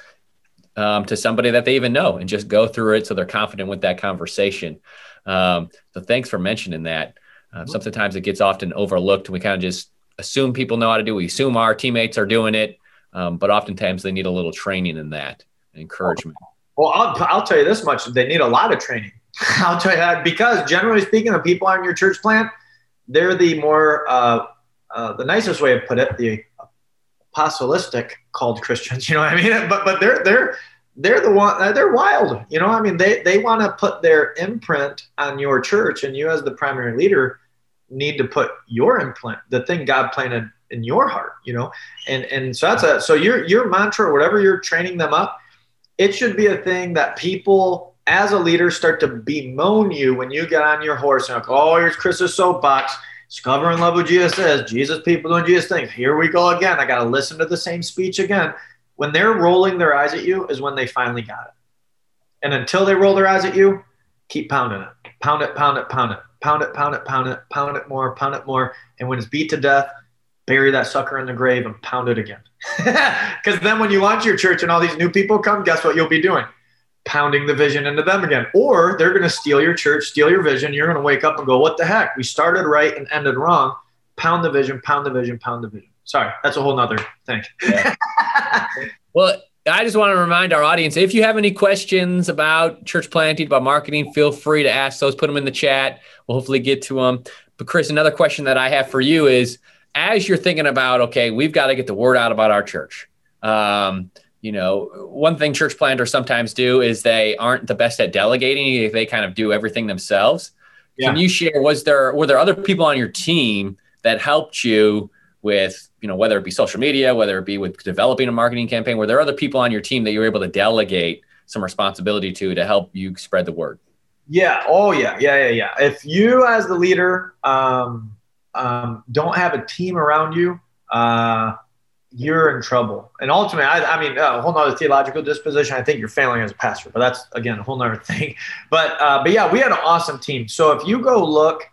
um, to somebody that they even know and just go through it so they're confident with that conversation. Um, so thanks for mentioning that. Mm-hmm. sometimes it gets often overlooked. We kind of just assume people know how to do. It. We assume our teammates are doing it, um, but oftentimes they need a little training in that encouragement. Well, I'll, I'll tell you this much: they need a lot of training. I'll tell you that because generally speaking, the people on your church plant, they're the more uh, uh, the nicest way of put it, the apostolistic called Christians. You know what I mean? But but they're they're they're the one uh, they're wild. You know, I mean they they want to put their imprint on your church, and you as the primary leader need to put your imprint, the thing God planted in your heart. You know, and and so that's a so your your mantra, whatever you're training them up, it should be a thing that people as a leader start to bemoan you when you get on your horse and like, oh, here's Chris's soapbox Discover and love who Jesus is. Jesus people doing Jesus things. Here we go again. I got to listen to the same speech again. When they're rolling their eyes at you is when they finally got it. And until they roll their eyes at you, keep pounding it. Pound it, pound it, pound it, pound it, pound it, pound it, pound it more, pound it more. And when it's beat to death, bury that sucker in the grave and pound it again. Because then when you launch your church and all these new people come, guess what you'll be doing? Pounding the vision into them again. Or they're going to steal your church, steal your vision. You're going to wake up and go, what the heck? We started right and ended wrong. Pound the vision, pound the vision, pound the vision. Sorry, that's a whole nother thing. Yeah. well, I just want to remind our audience if you have any questions about church planting, about marketing, feel free to ask those, put them in the chat. We'll hopefully get to them. But, Chris, another question that I have for you is as you're thinking about, okay, we've got to get the word out about our church. Um, you know, one thing church planters sometimes do is they aren't the best at delegating. They kind of do everything themselves. Yeah. Can you share? Was there were there other people on your team that helped you with you know whether it be social media, whether it be with developing a marketing campaign? Were there other people on your team that you were able to delegate some responsibility to to help you spread the word? Yeah. Oh yeah. Yeah. Yeah. Yeah. If you as the leader um, um, don't have a team around you. Uh, you're in trouble. And ultimately, I, I mean, a whole nother theological disposition. I think you're failing as a pastor, but that's again a whole nother thing. But uh, but yeah, we had an awesome team. So if you go look,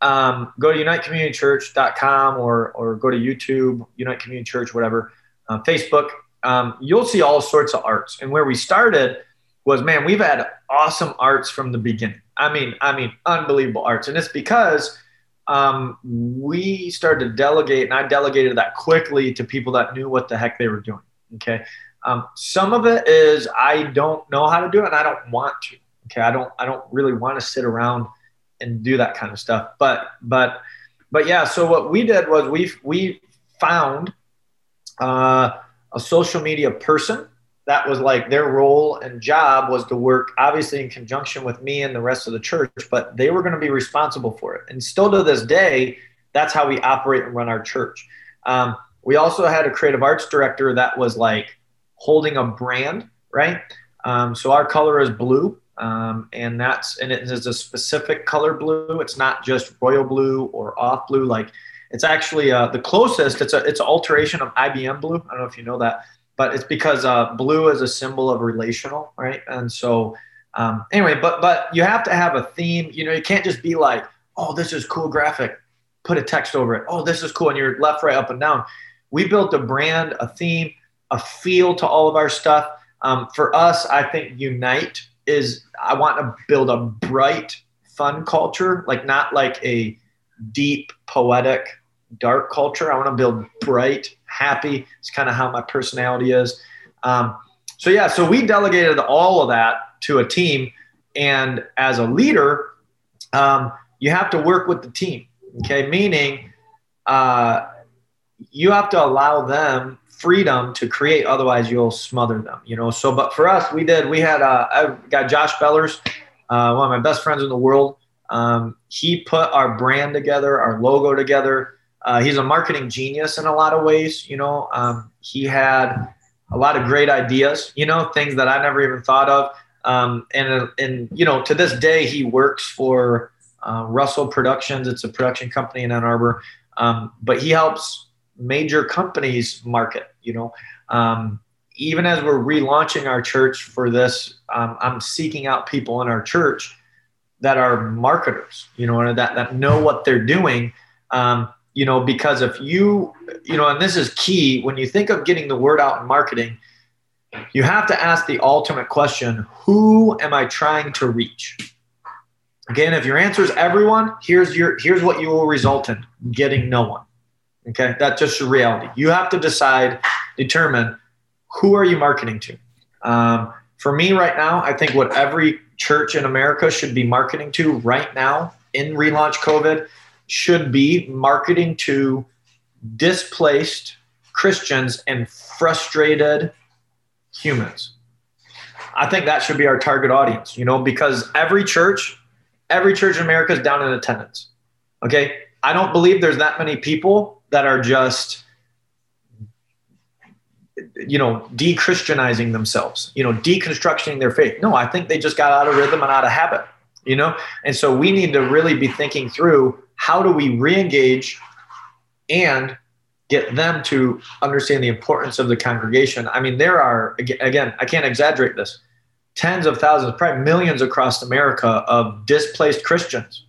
um, go to unitecommunitychurch.com or or go to YouTube, Unite Community Church, whatever, uh, Facebook. Um, you'll see all sorts of arts. And where we started was, man, we've had awesome arts from the beginning. I mean, I mean, unbelievable arts, and it's because um, we started to delegate, and I delegated that quickly to people that knew what the heck they were doing. Okay. Um, some of it is I don't know how to do it, and I don't want to. Okay, I don't I don't really want to sit around and do that kind of stuff. But but but yeah. So what we did was we we found uh, a social media person that was like their role and job was to work obviously in conjunction with me and the rest of the church but they were going to be responsible for it. And still to this day that's how we operate and run our church. Um, we also had a creative arts director that was like holding a brand right? Um, so our color is blue um, and that's and it is a specific color blue. It's not just royal blue or off blue. Like it's actually uh, the closest it's a it's an alteration of ibm blue. I don't know if you know that but it's because uh, blue is a symbol of relational, right? And so, um, anyway, but but you have to have a theme. You know, you can't just be like, oh, this is cool graphic, put a text over it. Oh, this is cool, and you're left, right, up, and down. We built a brand, a theme, a feel to all of our stuff. Um, for us, I think unite is I want to build a bright, fun culture, like not like a deep, poetic, dark culture. I want to build bright, happy. It's kind of how my personality is. Um, so yeah, so we delegated all of that to a team, and as a leader, um, you have to work with the team. Okay, meaning uh, you have to allow them freedom to create otherwise you'll smother them you know so but for us we did we had uh, a guy josh bellers uh, one of my best friends in the world um, he put our brand together our logo together Uh, he's a marketing genius in a lot of ways. You know, um, he had a lot of great ideas. You know, things that I never even thought of. Um, and and you know, to this day, he works for uh, Russell Productions. It's a production company in Ann Arbor, um, but he helps major companies market. You know, um, even as we're relaunching our church for this, um, I'm seeking out people in our church that are marketers, you know, that, that know what they're doing. Um, you know, because if you, you know, and this is key when you think of getting the word out in marketing, you have to ask the ultimate question who am I trying to reach? Again, if your answer is everyone, here's your here's what you will result in getting no one. Okay, that's just reality. You have to decide, determine who are you marketing to. Um, for me right now, I think what every church in America should be marketing to right now in relaunch COVID should be marketing to displaced Christians and frustrated humans. I think that should be our target audience, you know, because every church, every church in America is down in attendance. Okay. I don't believe there's that many people that are just you know, de-Christianizing themselves, you know, deconstructing their faith. No, I think they just got out of rhythm and out of habit, you know? And so we need to really be thinking through how do we re-engage and get them to understand the importance of the congregation. I mean, there are, again, I can't exaggerate this, tens of thousands, probably millions across America of displaced Christians.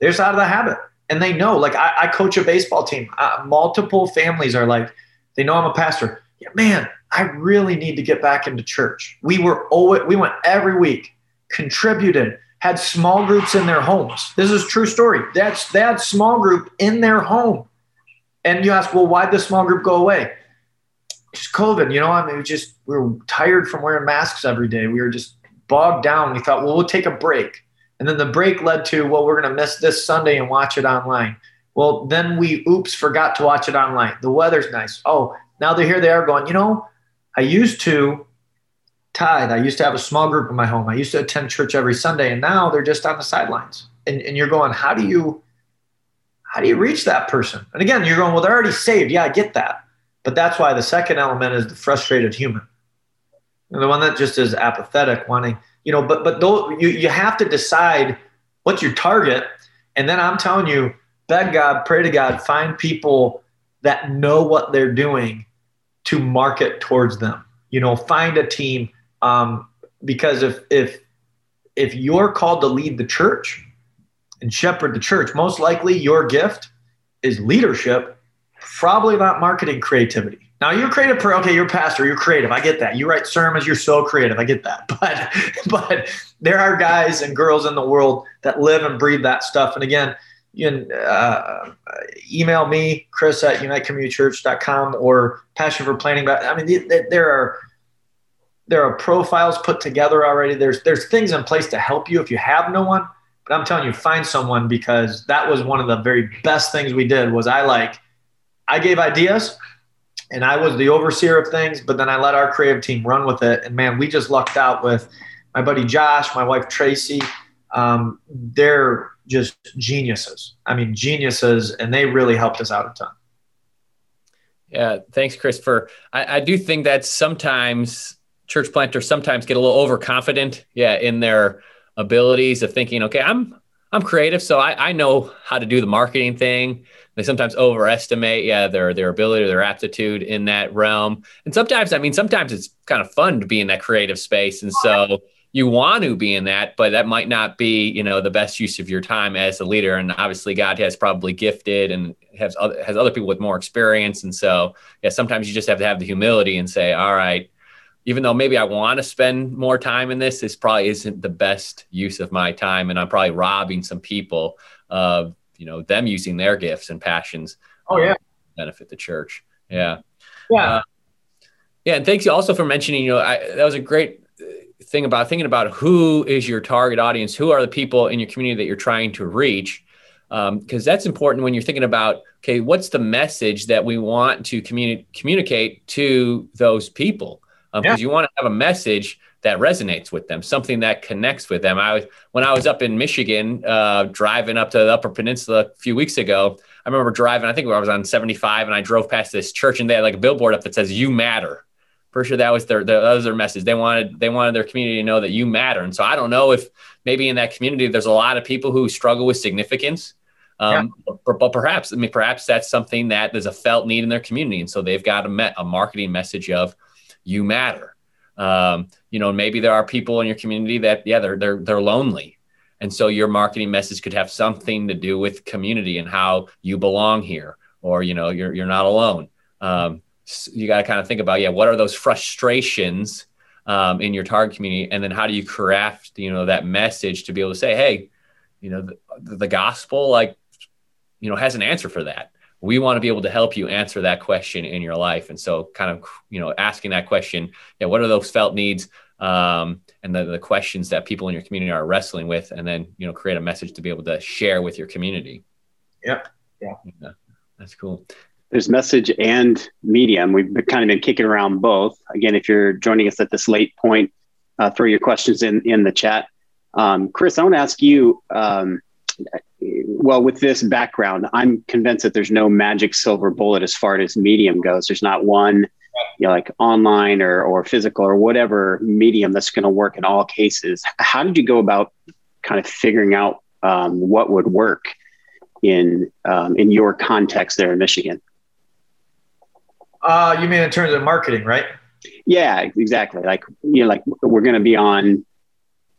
They're just out of the habit. And they know, like I, I coach a baseball team. Uh, multiple families are like, they know I'm a pastor yeah, man, I really need to get back into church. We were always, we went every week, contributed, had small groups in their homes. This is true story. That's they had small group in their home. And you ask, well, why'd the small group go away? Just COVID, you know, I mean, we just we were tired from wearing masks every day. We were just bogged down. We thought, well, we'll take a break. And then the break led to, well, we're going to miss this Sunday and watch it online. Well, then we, oops, forgot to watch it online. The weather's nice. Oh, now they're here, they are going, you know, I used to tithe. I used to have a small group in my home. I used to attend church every Sunday, and now they're just on the sidelines. And, and you're going, how do you how do you reach that person? And again, you're going, well, they're already saved. Yeah, I get that. But that's why the second element is the frustrated human. And the one that just is apathetic, wanting, you know, but but though you, you have to decide what's your target. And then I'm telling you, beg God, pray to God, find people that know what they're doing to market towards them. You know, find a team um, because if if if you're called to lead the church and shepherd the church, most likely your gift is leadership, probably not marketing creativity. Now you're creative. Okay, you're pastor. You're creative. I get that. You write sermons. You're so creative. I get that. But but there are guys and girls in the world that live and breathe that stuff. And again, you can uh, email me, Chris at unitecommunitychurch.com or Passion for Planning. But I mean, there are there are profiles put together already. There's there's things in place to help you if you have no one. But I'm telling you, find someone because that was one of the very best things we did. Was I like I gave ideas and I was the overseer of things, but then I let our creative team run with it. And man, we just lucked out with my buddy Josh, my wife Tracy. Um, they're just geniuses. I mean, geniuses, and they really helped us out a ton. Yeah, thanks, Christopher. I, I do think that sometimes church planters sometimes get a little overconfident, yeah, in their abilities of thinking, okay, I'm I'm creative, so I, I know how to do the marketing thing. They sometimes overestimate, yeah, their their ability or their aptitude in that realm. And sometimes, I mean, sometimes it's kind of fun to be in that creative space, and so you want to be in that, but that might not be, you know, the best use of your time as a leader. And obviously, God has probably gifted and has other, has other people with more experience. And so, yeah, sometimes you just have to have the humility and say, all right, even though maybe I want to spend more time in this, this probably isn't the best use of my time, and I'm probably robbing some people of, you know, them using their gifts and passions. Oh yeah, benefit the church. Yeah. Yeah. Uh, yeah, and thanks you also for mentioning. You know, I, that was a great thing about thinking about who is your target audience, who are the people in your community that you're trying to reach, because um, that's important when you're thinking about okay, what's the message that we want to communi- communicate to those people? Because um, yeah. you want to have a message that resonates with them, something that connects with them. I was when I was up in Michigan, uh, driving up to the Upper Peninsula a few weeks ago. I remember driving. I think I was on 75, and I drove past this church, and they had like a billboard up that says "You Matter." For sure, that was their, their that was their message. They wanted they wanted their community to know that you matter. And so I don't know if maybe in that community there's a lot of people who struggle with significance. Um, yeah. but, but, perhaps I mean perhaps that's something that there's a felt need in their community, and so they've got a, met, a marketing message of "You matter." Um, you know, maybe there are people in your community that, yeah, they're they're they're lonely, and so your marketing message could have something to do with community and how you belong here, or you know, you're you're not alone. Um, so you got to kind of think about, yeah, what are those frustrations um, in your target community, and then how do you craft, you know, that message to be able to say, hey, you know, the, the gospel, like, you know, has an answer for that we want to be able to help you answer that question in your life. And so kind of you know asking that question yeah what are those felt needs um, and the, the questions that people in your community are wrestling with and then you know create a message to be able to share with your community. Yep. Yeah, yeah. That's cool. There's message and medium. We've kind of been kicking around both. Again if you're joining us at this late point uh, throw your questions in in the chat. Um, chris i want to ask you um, well, with this background, I'm convinced that there's no magic silver bullet as far as medium goes. There's not one, you know, like online or, or physical or whatever medium that's going to work in all cases. How did you go about kind of figuring out um, what would work in um, in your context there in Michigan? Uh, you mean in terms of marketing, right? Yeah, exactly. Like you know, like we're going to be on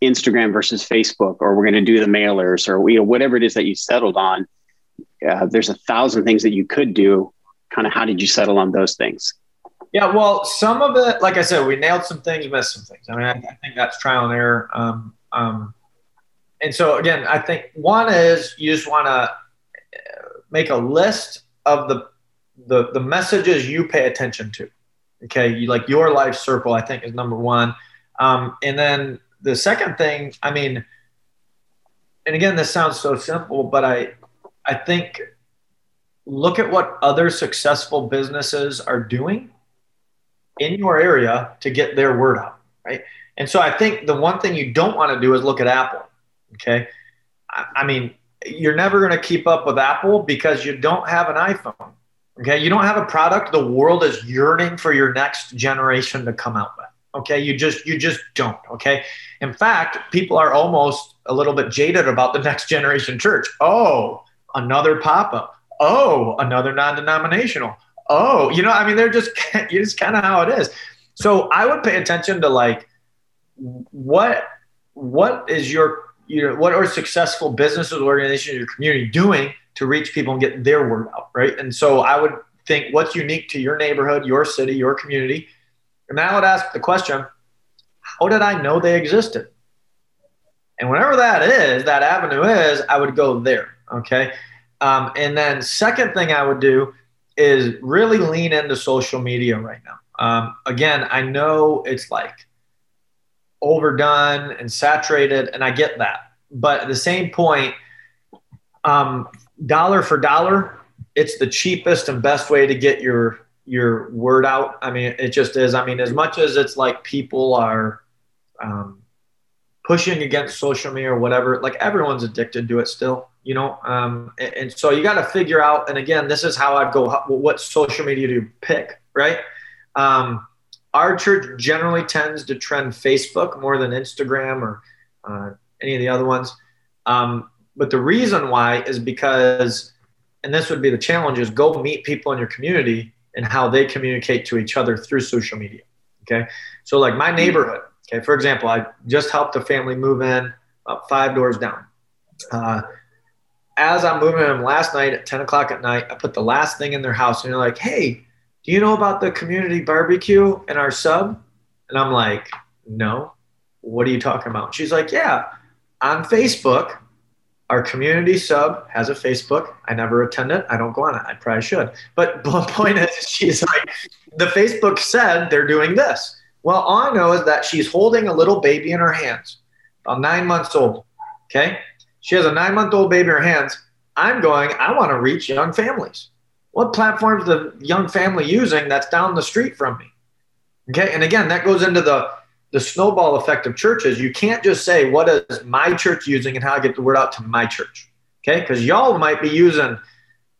Instagram versus Facebook, or we're going to do the mailers, or you know whatever it is that you settled on. Uh, there's a thousand things that you could do. Kind of, how did you settle on those things? Yeah, well, some of it, like I said, we nailed some things, missed some things. I mean, I, I think that's trial and error. Um, um, and so again, I think one is you just want to uh, make a list of the, the the messages you pay attention to. Okay, you like your life circle. I think is number one, um, and then the second thing, I mean, and again, this sounds so simple, but I, I think look at what other successful businesses are doing in your area to get their word out, right? And so I think the one thing you don't want to do is look at Apple. Okay. I, I mean, you're never going to keep up with Apple because you don't have an iPhone. Okay. You don't have a product the world is yearning for your next generation to come out with. Okay. You just, you just don't. Okay. In fact, people are almost a little bit jaded about the next generation church. Oh, another pop up. Oh, another non denominational. Oh, you know, I mean, they're just, it's kind of how it is. So I would pay attention to like, what, what is your, you know, what are successful businesses, organizations, your community doing to reach people and get their word out, right? And so I would think what's unique to your neighborhood, your city, your community, and I would ask the question, how did I know they existed? And whatever that is, that avenue is, I would go there. Okay. Um, and then second thing I would do is really lean into social media right now. Um, again, I know it's like overdone and saturated, and I get that. But at the same point, um, dollar for dollar, it's the cheapest and best way to get your your word out. I mean, it just is. I mean, as much as it's like people are um, pushing against social media or whatever, like everyone's addicted to it still, you know? Um, and, and, so you got to figure out, and again, this is how I'd go, what social media to pick, right? Um, our church generally tends to trend Facebook more than Instagram or uh, any of the other ones. Um, but the reason why is because, and this would be the challenge, is go meet people in your community and how they communicate to each other through social media. Okay. So, like my neighborhood, okay, for example, I just helped a family move in about five doors down. Uh, as I'm moving them last night at 10 o'clock at night, I put the last thing in their house and they're like, hey, do you know about the community barbecue in our sub? And I'm like, no. What are you talking about? She's like, yeah, on Facebook, our community sub has a Facebook. I never attend it. I don't go on it. I probably should. But the point is, she's like, the Facebook said they're doing this. Well, all I know is that she's holding a little baby in her hands, about nine months old. Okay. She has a nine month old baby in her hands. I'm going, I want to reach young families. What platform is the young family using that's down the street from me? Okay. And again, that goes into the, the snowball effect of churches, you can't just say, what is my church using and how I get the word out to my church. Okay. Because y'all might be using,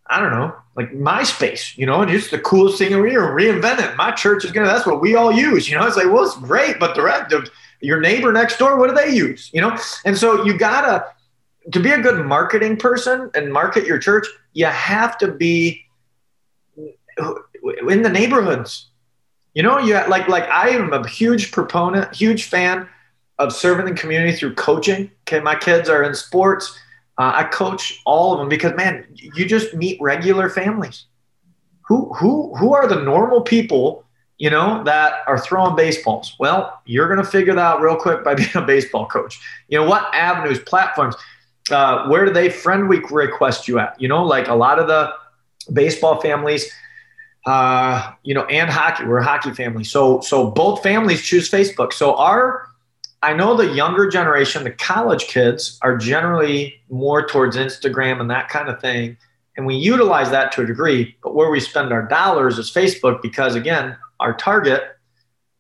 I don't know, like MySpace, you know, and it's the coolest thing we are reinventing. My church is gonna, that's what we all use. You know, it's like, well, it's great, but the rest of your neighbor next door, what do they use? You know? And so you gotta to be a good marketing person and market your church, you have to be in the neighborhoods. You know, you like like I am a huge proponent, huge fan of serving the community through coaching. Okay, my kids are in sports. Uh, I coach all of them because man, you just meet regular families. Who who who are the normal people? You know that are throwing baseballs. Well, you're gonna figure that out real quick by being a baseball coach. You know what avenues, platforms. Uh, where do they friend week request you at? You know, like a lot of the baseball families uh, you know, and hockey. We're a hockey family. So so both families choose Facebook. So our I know the younger generation, the college kids are generally more towards Instagram and that kind of thing. And we utilize that to a degree, but where we spend our dollars is Facebook because again, our target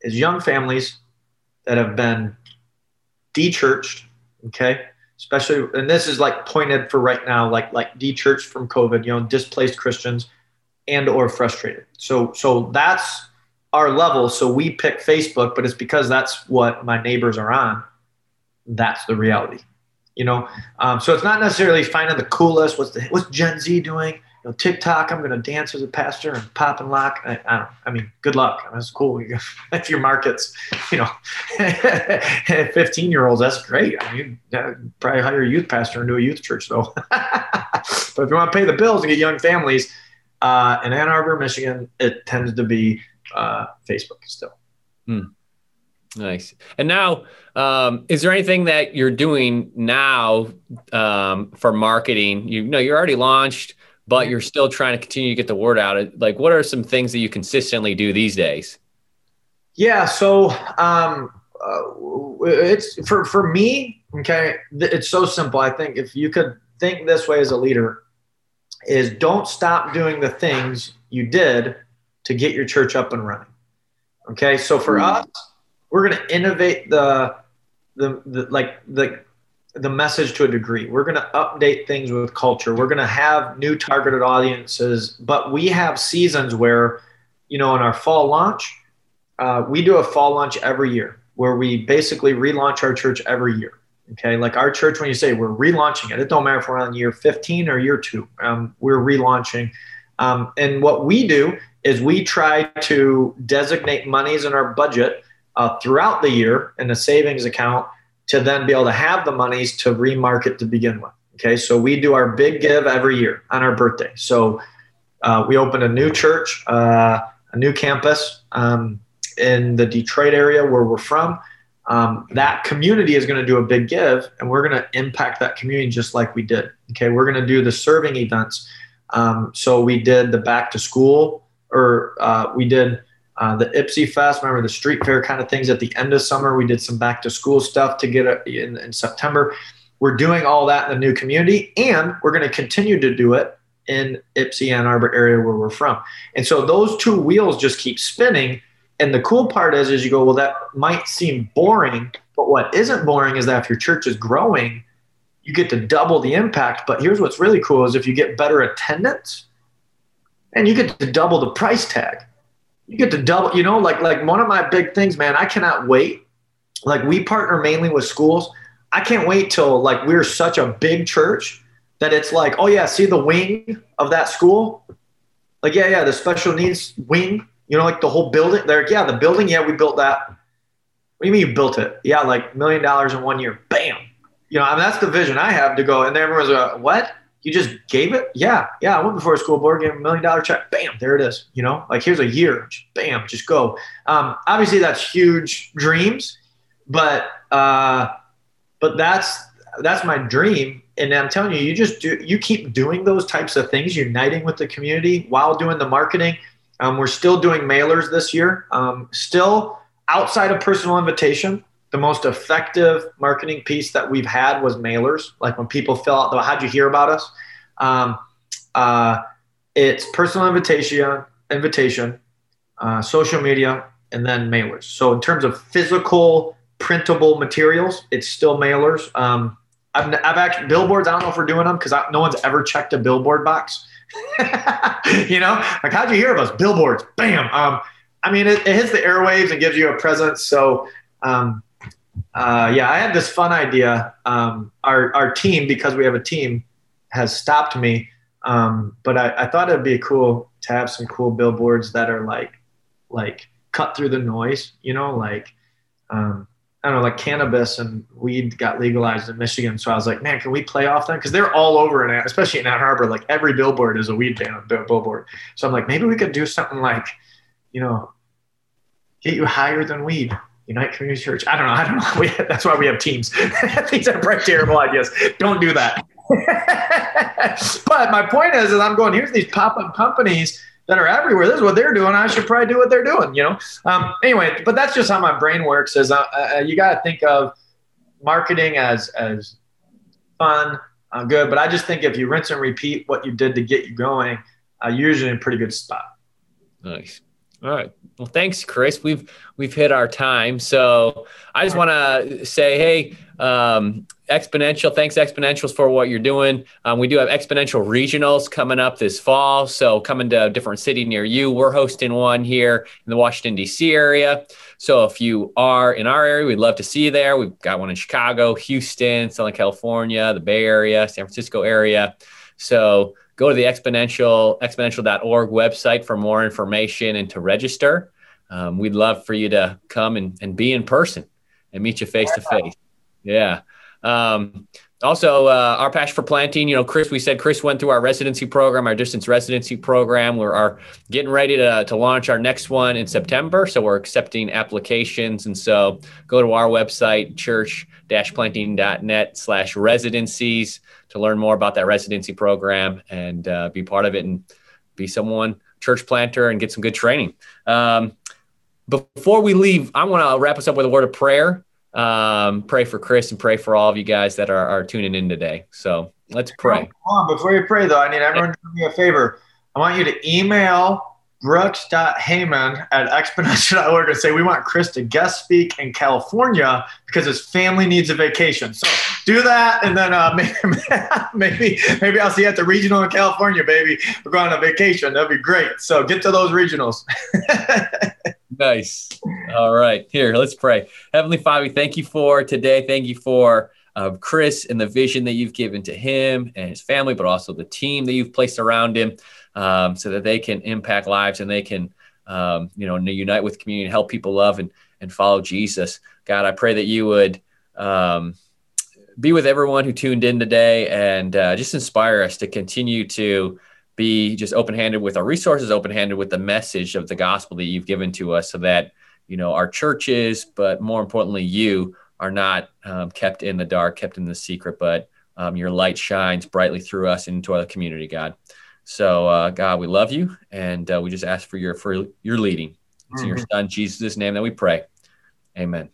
is young families that have been de-churched, okay? Especially and this is like pointed for right now, like like de-churched from COVID, you know, displaced Christians and or frustrated. So so that's our level. So we pick Facebook, but it's because that's what my neighbors are on. That's the reality, you know. Um, so it's not necessarily finding the coolest. What's the what's Gen Z doing? You know, TikTok. I'm going to dance as a pastor and pop and lock. I, I don't. I mean, good luck. That's cool. if your markets, you know, 15 year olds, that's great. I mean, probably hire a youth pastor do a youth church though. but if you want to pay the bills and get young families uh, in Ann Arbor, Michigan, it tends to be uh, Facebook still. Hmm. Nice. And now, um, is there anything that you're doing now um, for marketing? You know, you're already launched, but you're still trying to continue to get the word out. Like, what are some things that you consistently do these days? Yeah. So, um, uh, it's for for me. Okay, it's so simple. I think if you could think this way as a leader, is don't stop doing the things you did to get your church up and running. Okay, so for mm. us, we're going to innovate the, the the like the the message to a degree. We're going to update things with culture. We're going to have new targeted audiences, but we have seasons where, you know, in our fall launch, uh, we do a fall launch every year where we basically relaunch our church every year. Okay, like our church, when you say we're relaunching it, it don't matter if we're on year 15 or year two, um, we're relaunching. Um, and what we do is we try to designate monies in our budget uh, throughout the year in a savings account to then be able to have the monies to remarket to begin with. Okay, so we do our big give every year on our birthday. So uh, we open a new church, uh, a new campus um, in the Detroit area where we're from um, that community is going to do a big give and we're going to impact that community just like we did okay we're going to do the serving events um, so we did the back to school or uh, we did uh, the Ypsi Fest, remember the street fair kind of things at the end of summer. We did some back to school stuff to get in, in September. We're doing all that in the new community, and we're going to continue to do it in Ypsi Ann Arbor area where we're from. And so those two wheels just keep spinning and the cool part is, is you go, well, that might seem boring, but what isn't boring is that if your church is growing, you get to double the impact. But here's what's really cool is if you get better attendance, and you get to double the price tag. You get to double, you know, like like one of my big things, man. I cannot wait. Like we partner mainly with schools. I can't wait till like we're such a big church that it's like, oh yeah, see the wing of that school? Like, yeah, yeah, the special needs wing you know, like the whole building. They're like, yeah, the building. Yeah, we built that. What do you mean you built it? Yeah, like million dollars in one year. Bam. You know, I mean, that's the vision I have to go. And everyone's like, what? You just gave it? Yeah, yeah. I went before a school board, gave a million dollar check. Bam, there it is. You know, like here's a year. Just, bam, just go. Um, obviously, that's huge dreams, but uh, but that's that's my dream. And I'm telling you, you just do you keep doing those types of things, uniting with the community while doing the marketing um, we're still doing mailers this year. Um, still outside of personal invitation, the most effective marketing piece that we've had was mailers. Like when people fill out "How'd you hear about us?" Um, uh, it's personal invitation, invitation, uh, social media, and then mailers. So in terms of physical printable materials, it's still mailers. Um, I've, I've actually billboards. I don't know if we're doing them because no one's ever checked a billboard box. you know, like how'd you hear of us? Billboards, bam. Um, I mean, it, it, hits the airwaves and gives you a presence. So, um, uh, yeah, I had this fun idea. Um, our our team, because we have a team, has stopped me. Um, but I, I thought it'd be cool to have some cool billboards that are like, like cut through the noise. You know, like um, Don't know, like cannabis and weed got legalized in Michigan. So I was like, man, can we play off that? Because they're all over, in, especially in Ann Arbor. Like every billboard is a weed billboard. So I'm like, maybe we could do something like, you know, get you higher than weed. Unite Community Church. I don't know. I don't know. We, that's why we have teams. These are pretty terrible ideas. Don't do that. but my point is, is I'm going, here's these pop-up companies that are everywhere. This is what they're doing. I should probably do what they're doing, you know? Um, anyway, but that's just how my brain works is uh, uh, you got to think of marketing as, as fun, uh, good. But I just think if you rinse and repeat what you did to get you going, uh, you're usually in a pretty good spot. Nice. All right. Well, thanks, Chris. We've we've hit our time. So I just want to say, hey, um, Exponential, thanks Exponentials for what you're doing. Um, we do have Exponential regionals coming up this fall. So coming to a different city near you. We're hosting one here in the Washington D.C. area. So if you are in our area, we'd love to see you there. We've got one in Chicago, Houston, Southern California, the Bay Area, San Francisco area. So go to the exponential exponential.org website for more information and to register. Um, we'd love for you to come and, and be in person and meet you face to face. Yeah. Um, also, uh, our passion for planting. You know, Chris, we said Chris went through our residency program, our distance residency program. We're are getting ready to, to launch our next one in September. So we're accepting applications. And so go to our website, church-planting.net slash residencies to learn more about that residency program and uh, be part of it and be someone church planter and get some good training. Um, before we leave, I want to wrap us up with a word of prayer. Um, pray for Chris and pray for all of you guys that are, are tuning in today. So let's pray. On, before you pray, though, I need everyone to do me a favor. I want you to email brooks.heyman at exponential.org and say we want chris to guest speak in california because his family needs a vacation so do that and then uh, maybe, maybe i'll see you at the regional in california baby we're going on a vacation that'd be great so get to those regionals nice. All right. Here let's pray. Heavenly father thank you for today. Thank you for uh, Chris and the vision that you've given to him and his family, but also the team that you've placed around him um, so that they can impact lives and they can, um, you know, unite with community and help people love and, and follow Jesus. God, I pray that you would um, be with everyone who tuned in today and uh, just inspire us to continue to be just open handed with our resources, open handed with the message of the gospel that you've given to us so that, you know, our churches, but more importantly, you are not um, kept in the dark, kept in the secret, but um, your light shines brightly through us into our community, God. So, uh, God, we love you, and uh, we just ask for your for your leading. It's mm-hmm. in your mm-hmm. Son Jesus' name that we pray. Amen.